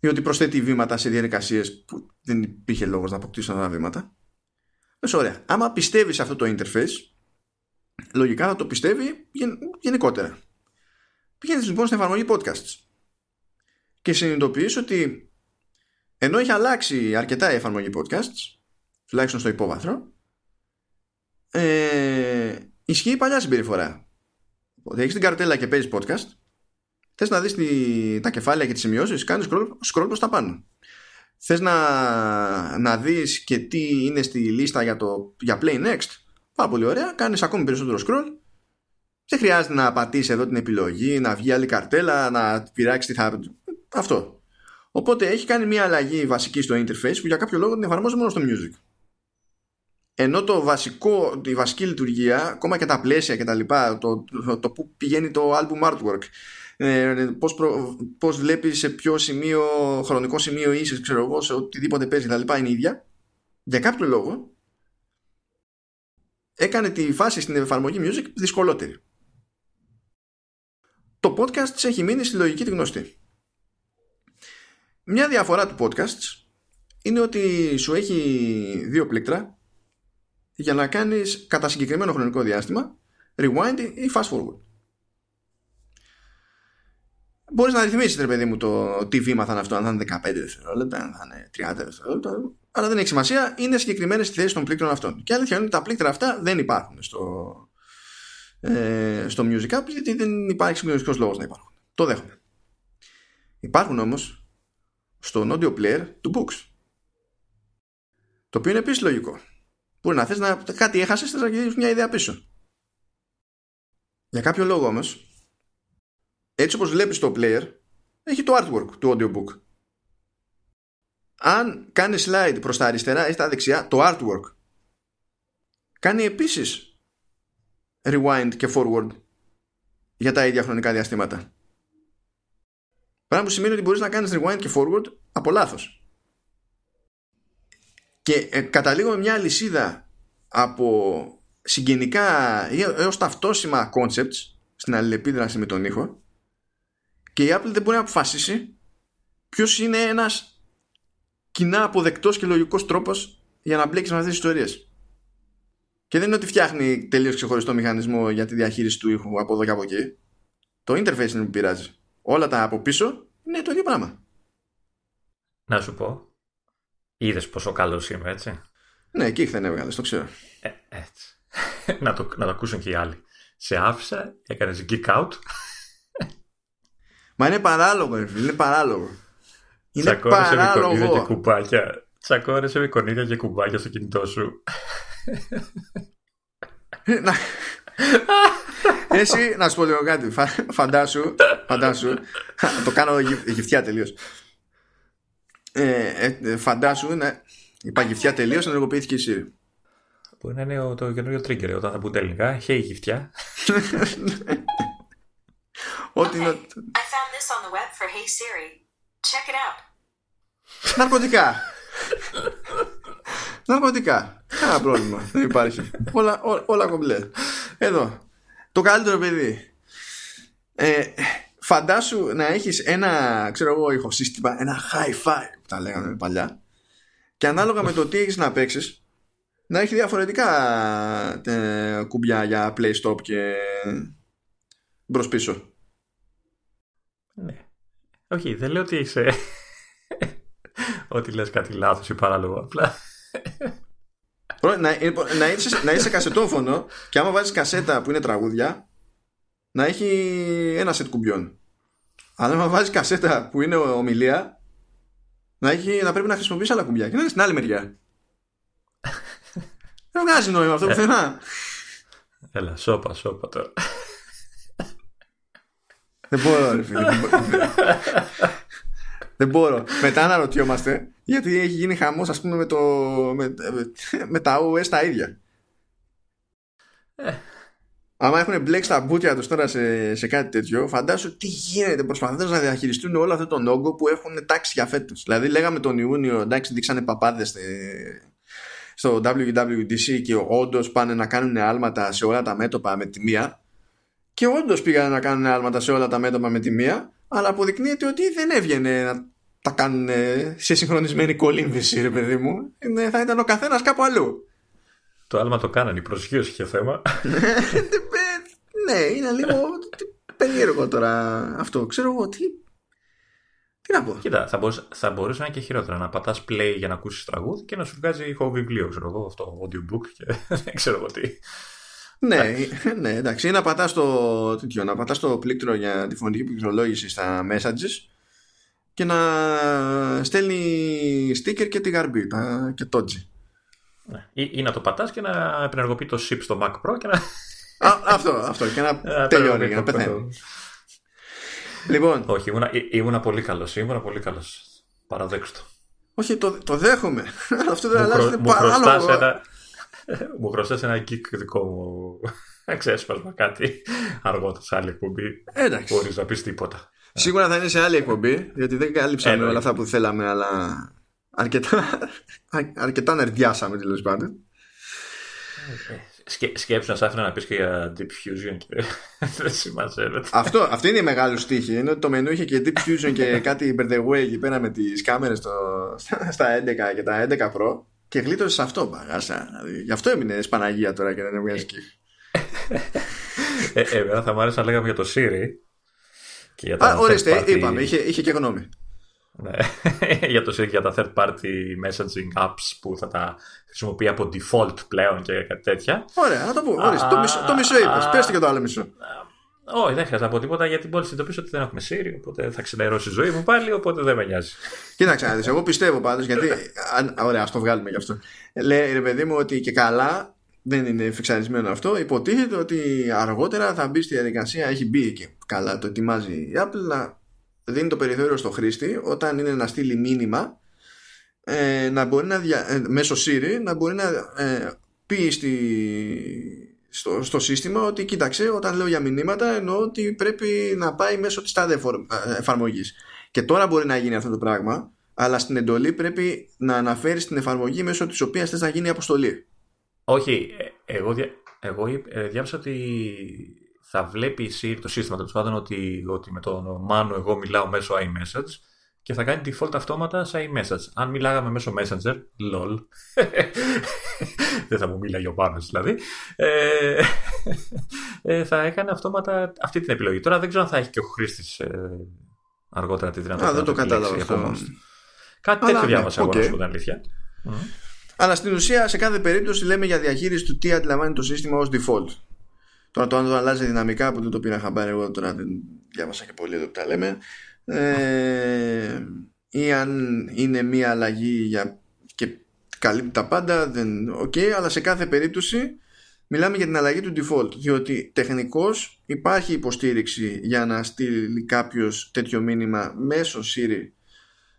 διότι προσθέτει βήματα σε διαδικασίες που δεν υπήρχε λόγος να αποκτήσουν αυτά τα βήματα. Λες, ωραία. Άμα πιστεύεις σε αυτό το interface, λογικά θα το πιστεύει γεν- γενικότερα. Πηγαίνεις λοιπόν στην εφαρμογή podcasts και συνειδητοποιείς ότι ενώ έχει αλλάξει αρκετά η εφαρμογή podcasts, τουλάχιστον στο υπόβαθρο, ε, ισχύει η παλιά συμπεριφορά. Ότι έχεις την καρτέλα και παίζεις podcast, θες να δεις τα κεφάλαια και τις σημειώσεις, κάνεις scroll, scroll προς τα πάνω. Θες να, να δεις και τι είναι στη λίστα για, το, για Play Next. Πάρα πολύ ωραία. Κάνεις ακόμη περισσότερο scroll. Δεν χρειάζεται να πατήσεις εδώ την επιλογή, να βγει άλλη καρτέλα, να πειράξεις τι θα... Αυτό. Οπότε έχει κάνει μια αλλαγή βασική στο interface που για κάποιο λόγο την εφαρμόζει μόνο στο music. Ενώ το βασικό, η βασική λειτουργία, ακόμα και τα πλαίσια και τα λοιπά, το, το, το που πηγαίνει το album artwork, ε, πώς, προ, πώς βλέπεις σε ποιο σημείο, χρονικό σημείο είσαι, ξέρω εγώ, σε οτιδήποτε παίζει, τα λοιπά είναι ίδια. Για κάποιο λόγο έκανε τη φάση στην εφαρμογή music δυσκολότερη. Το podcast έχει μείνει στη λογική τη γνωστή. Μια διαφορά του podcast είναι ότι σου έχει δύο πλήκτρα για να κάνεις κατά συγκεκριμένο χρονικό διάστημα rewind ή fast forward. Μπορείς να ρυθμίσεις, ρε παιδί μου, το τι βήμα θα είναι αυτό, αν θα είναι 15 δευτερόλεπτα, αν θα είναι 30 δευτερόλεπτα, αλλά δεν έχει σημασία, είναι συγκεκριμένες στη θέση των πλήκτρων αυτών. Και αλήθεια είναι ότι τα πλήκτρα αυτά δεν υπάρχουν στο, ε, στο Music App, γιατί δεν υπάρχει συγκεκριμένο λόγος να υπάρχουν. Το δέχομαι. Υπάρχουν όμως στο audio player του Books. Το οποίο είναι επίσης λογικό. Μπορεί να θες να κάτι έχασες, θες να γυρίσεις μια ιδέα πίσω. Για κάποιο λόγο όμως, έτσι όπως βλέπεις το player, έχει το artwork του audiobook. Αν κάνει slide προς τα αριστερά ή στα δεξιά, το artwork κάνει επίσης rewind και forward για τα ίδια χρονικά διαστήματα. Πράγμα που σημαίνει ότι μπορείς να κάνεις rewind και forward από λάθος. Και ε, καταλήγω με μια λυσίδα από συγγενικά έως ταυτόσιμα concepts στην αλληλεπίδραση με τον ήχο και η Apple δεν μπορεί να αποφασίσει ποιος είναι ένας κοινά αποδεκτός και λογικός τρόπος για να μπλέκεις με αυτές τις ιστορίες. Και δεν είναι ότι φτιάχνει τελείως ξεχωριστό μηχανισμό για τη διαχείριση του ήχου από εδώ και από εκεί. Το interface είναι που πειράζει. Όλα τα από πίσω είναι το ίδιο πράγμα. Να σου πω. Είδες πόσο καλός είμαι, έτσι; Ναι, εκεί δεν έβγαλε, το ξέρω. Ε, έτσι. να, το, να το ακούσουν και οι άλλοι. Σε άφησα, έκανες geek out. Μα είναι παράλογο, ρε φίλε, είναι παράλογο. Είναι Τσακώνεσαι παράλογο. με και κουμπάκια. Τσακώνεσαι με κονίδια και κουμπάκια στο κινητό σου. να... Εσύ, να σου πω λίγο κάτι. Φαντάσου, φαντάσου. το κάνω γυφτιά τελείως. Ε, ε, φαντάσου να. Είπα γυφτιά τελείως, ενεργοποιήθηκε η Siri. Που είναι το καινούριο trigger όταν θα πούμε ελληνικά. Hey γυφτιά. Ό,τι είναι. Ναρκωτικά. Ναρκωτικά. Κανένα πρόβλημα. Δεν υπάρχει. Όλα, ό, όλα κομπλέ. Εδώ. Το καλύτερο παιδί. Ε, φαντάσου να έχεις ένα, ξέρω εγώ, ηχοσύστημα, ένα hi-fi, τα λέγαμε παλιά, και ανάλογα με το τι έχεις να παίξεις, να έχει διαφορετικά ε, κουμπιά για play stop και μπρος πίσω. Ναι. Όχι, δεν λέω ότι είσαι. ότι λες κάτι λάθος ή παράλογο. Απλά. Να, να, είσαι, να είσαι κασετόφωνο και άμα βάζεις κασέτα που είναι τραγούδια να έχει ένα σετ κουμπιών. Αλλά άμα βάζεις κασέτα που είναι ομιλία να, έχει, να πρέπει να χρησιμοποιήσει άλλα κουμπιά και να είναι στην άλλη μεριά. Δεν βγάζει νόημα αυτό πουθενά. Έλα, σώπα, σώπα τώρα. Δεν μπορώ, ρε φίλε. Δεν μπορώ. Μετά αναρωτιόμαστε γιατί έχει γίνει χαμός, ας πούμε, με, το, με, με, τα OS τα ίδια. Ε. Άμα έχουν μπλέξει τα μπουτια τους τώρα σε, σε κάτι τέτοιο, φαντάσου τι γίνεται προσπαθώντας να διαχειριστούν όλο αυτό τον όγκο που έχουν τάξει για φέτος. Δηλαδή, λέγαμε τον Ιούνιο, εντάξει, δείξανε παπάδες στο WWDC και όντως πάνε να κάνουν άλματα σε όλα τα μέτωπα με τη μία. Και όντως πήγαν να κάνουν άλματα σε όλα τα μέτωπα με τη μία, αλλά αποδεικνύεται ότι δεν έβγαινε να τα κάνουν σε συγχρονισμένη κολύμβηση, ρε παιδί μου. Ναι, θα ήταν ο καθένας κάπου αλλού. Το άλμα το κάνανε, η προσγείωση είχε θέμα. ναι, είναι λίγο περίεργο τώρα αυτό. Ξέρω εγώ τι. Τι να πω. Κοίτα, θα μπορούσε, θα μπορούσε να είναι και χειρότερα. Να πατάς play για να ακούσεις τραγούδι και να σου βγάζει ηχοβιβλίο, ξέρω εγώ, αυτό, audiobook και δεν ξέρω εγώ τι. Ναι, ναι, εντάξει. Ή να πατάς το, να πατάς το πλήκτρο για τη φωνική πληκτρολόγηση στα messages και να στέλνει sticker και τη γαρμπή τα, και το G. Ναι. Ή, ή, να το πατάς και να επενεργοποιεί το SIP στο Mac Pro και να... Α, αυτό, αυτό και να τελειώνει, για να πεθαίνει. Λοιπόν. Όχι, ήμουνα, ήμουνα πολύ καλός. Ήμουνα πολύ καλός. Παραδέξτε το. Όχι, το, το δέχομαι. Αυτό δεν αλλάζει παράλογο. Ένα, μου χρωστά ένα kick δικό μου ξέσπασμα κάτι αργότερα σε άλλη εκπομπή. Εντάξει. Χωρί να πεις τίποτα. Σίγουρα θα είναι σε άλλη εκπομπή, γιατί δεν κάλυψαμε όλα αυτά που θέλαμε, αλλά αρκετά, αρκετά νερδιάσαμε τέλος πάντων. Σκε, σκέψου να σ' άφηνα να πεις και για Deep Fusion και δεν συμμαζεύεται. Αυτό, αυτό είναι η μεγάλη στίχη. Είναι ότι το μενού είχε και Deep Fusion και κάτι by the way εκεί πέρα με τις κάμερες στα 11 και τα 11 Pro και γλίτωσε σε αυτό παγάσα. Δηλαδή, γι' αυτό έμεινε Παναγία τώρα και δεν έβγαλε σκύφ. ε, εμένα θα μου άρεσε να λέγαμε για το Siri. Και για τα Α, ορίστε, είπαμε, είχε, είχε και γνώμη. Ναι. για, το, για τα third party messaging apps που θα τα χρησιμοποιεί από default πλέον και κάτι τέτοια. Ωραία, να το πω. Ορίστε, το, μισό, το μισό είπες. Πες και το άλλο μισό. Όχι, δεν χρειάζεται να πω τίποτα γιατί μόλι συνειδητοποιήσω ότι δεν έχουμε Siri, οπότε θα ξενερώσει η ζωή μου πάλι, οπότε δεν με νοιάζει. Κοίταξε να εγώ πιστεύω πάντως γιατί. ωραία, ας το βγάλουμε γι' αυτό. Λέει ρε παιδί μου ότι και καλά δεν είναι φιξαρισμένο αυτό. Υποτίθεται ότι αργότερα θα μπει στη διαδικασία, έχει μπει και καλά το ετοιμάζει η Apple να δίνει το περιθώριο στο χρήστη όταν είναι να στείλει μήνυμα ε, να μπορεί να δια, ε, μέσω Siri να μπορεί να ε, πει στη, στο, στο σύστημα ότι κοίταξε όταν λέω για μηνύματα εννοώ ότι πρέπει να πάει μέσω της τάδε ε, εφαρμογής και τώρα μπορεί να γίνει αυτό το πράγμα αλλά στην εντολή πρέπει να αναφέρεις την εφαρμογή μέσω της οποίας θες να γίνει η αποστολή όχι, εγώ, εγώ διάβασα ότι θα βλέπει το σύστημα τέλος πάντων ότι, ότι με τον Μάνο εγώ μιλάω μέσω iMessage και θα κάνει default αυτόματα σε iMessage. Αν μιλάγαμε μέσω Messenger, lol, δεν θα μου μίλαγε ο Μάνος δηλαδή, ε, ε, θα έκανε αυτόματα αυτή την επιλογή. Τώρα δεν ξέρω αν θα έχει και ο χρήστης ε, αργότερα τη δυνατότητα. Α, δεν το κατάλαβα αυτό. Κάτι τέτοιο διάβασα εγώ, να σου πω την αλήθεια. Αλλά στην ουσία σε κάθε περίπτωση λέμε για διαχείριση του τι αντιλαμβάνει το σύστημα ως default. Τώρα το αν το αλλάζει δυναμικά που δεν το πήρα χαμπάρι εγώ τώρα δεν διάβασα και πολύ εδώ που τα λέμε ε, ή αν είναι μία αλλαγή για, και καλύπτει τα πάντα δεν ok αλλά σε κάθε περίπτωση μιλάμε για την αλλαγή του default διότι τεχνικώς υπάρχει υποστήριξη για να στείλει κάποιος τέτοιο μήνυμα μέσω Siri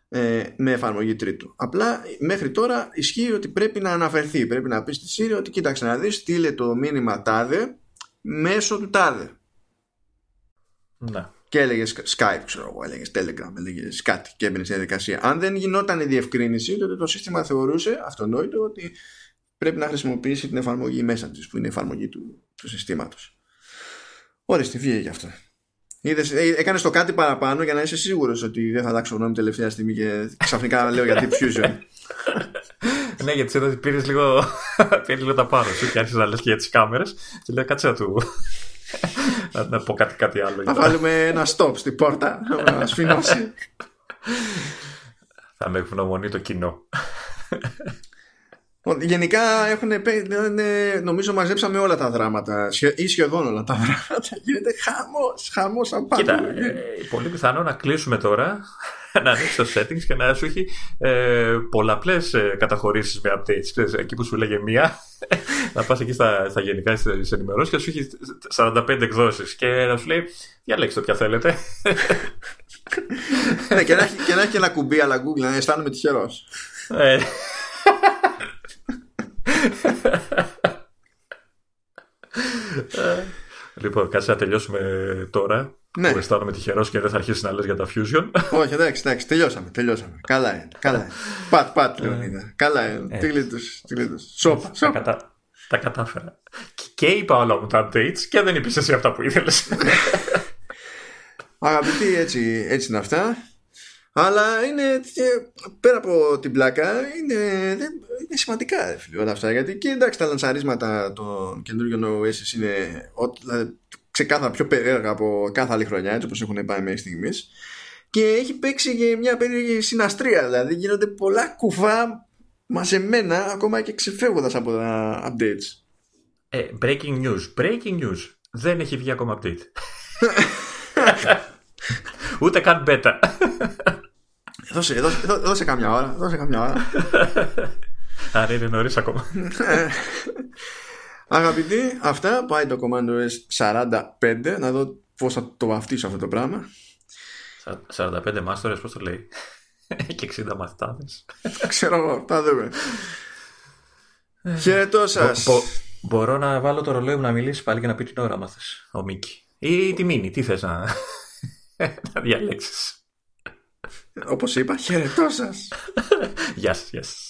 ε, με εφαρμογή τρίτου. Απλά μέχρι τώρα ισχύει ότι πρέπει να αναφερθεί. Πρέπει να πει στη Siri ότι κοίταξε να δεις, στείλε το μήνυμα τάδε μέσω του τάδε. Ναι. Και έλεγες Skype, ξέρω εγώ, έλεγες Telegram, έλεγες κάτι και έμπαινε στη διαδικασία. Αν δεν γινόταν η διευκρίνηση, τότε το σύστημα θεωρούσε αυτονόητο ότι πρέπει να χρησιμοποιήσει την εφαρμογή μέσα της, που είναι η εφαρμογή του, του συστήματος. Ορίστε, βγήκε γι' αυτό. Είδες, ε, έκανες το κάτι παραπάνω για να είσαι σίγουρος ότι δεν θα αλλάξω γνώμη τελευταία στιγμή και ξαφνικά λέω για Deep Fusion. ναι, γιατί εδώ πήρες λίγο, πήρες λίγο τα πάνω σου και άρχισες να λες και για τις κάμερες. Και λέω κάτσε να του. να, πω κάτι, κάτι άλλο. Θα βάλουμε ένα stop στην πόρτα να σφινώσει. θα με ευγνωμονεί το κοινό. Γενικά έχουν, νομίζω μαζέψαμε όλα τα δράματα ή σχεδόν όλα τα δράματα. Γίνεται χαμός, χαμός από Κοίτα, ε, πολύ πιθανό να κλείσουμε τώρα, να ανοίξεις το settings και να σου έχει ε, πολλαπλές ε, καταχωρήσεις με updates. Ξέρεις, εκεί που σου λέγε μία, να πας εκεί στα, στα γενικά στις ενημερώσεις και να σου έχει 45 εκδόσεις και να σου λέει διαλέξτε ποια θέλετε. ναι, και να, έχει, και να έχει ένα κουμπί αλλά Google να αισθάνομαι τυχερός. Ε, λοιπόν, κάτσε να τελειώσουμε τώρα. Ναι. Που αισθάνομαι τυχερός και δεν θα αρχίσει να λες για τα fusion. Όχι, εντάξει, εντάξει, τελειώσαμε. τελειώσαμε. Καλά είναι. Καλά είναι. πατ, πατ, Λεωνίδα. Καλά είναι. Τι γλίτωσε. Σόπα. Τα, τα κατάφερα. Και είπα όλα μου τα updates και δεν είπες εσύ αυτά που ήθελες. Αγαπητοί, έτσι, έτσι είναι αυτά. Αλλά είναι πέρα από την πλάκα είναι, είναι σημαντικά φίλοι, όλα αυτά. Γιατί και εντάξει τα λανσαρίσματα των καινούργιων OS είναι δηλαδή, ξεκάθαρα πιο περίεργα από κάθε άλλη χρονιά έτσι όπως έχουν πάει μέχρι στιγμής. Και έχει παίξει και μια περίεργη συναστρία δηλαδή γίνονται πολλά κουφά μαζεμένα ακόμα και ξεφεύγοντας από τα updates. Ε, Breaking news Breaking news. Δεν έχει βγει ακόμα update. Ούτε καν beta Δώσε, δώσε, δώσε καμιά ώρα. Δώσε καμιά ώρα. Άρα είναι νωρίς ακόμα. Αγαπητοί, αυτά πάει το Commando S45. Να δω πώς θα το βαφτίσω αυτό το πράγμα. 45 μάστορες, πώς το λέει; και 60 μαθητάδες. Ξέρω εγώ, θα δούμε. Χαιρετώ σας. Μπορώ να βάλω το ρολόι μου να μιλήσεις πάλι και να πει την ώρα μα ο Μίκη. Ή τη μήνυ, τι θες να, να διαλέξεις. Όπως είπα, χαιρετώ σας. Γεια σας, γεια σας.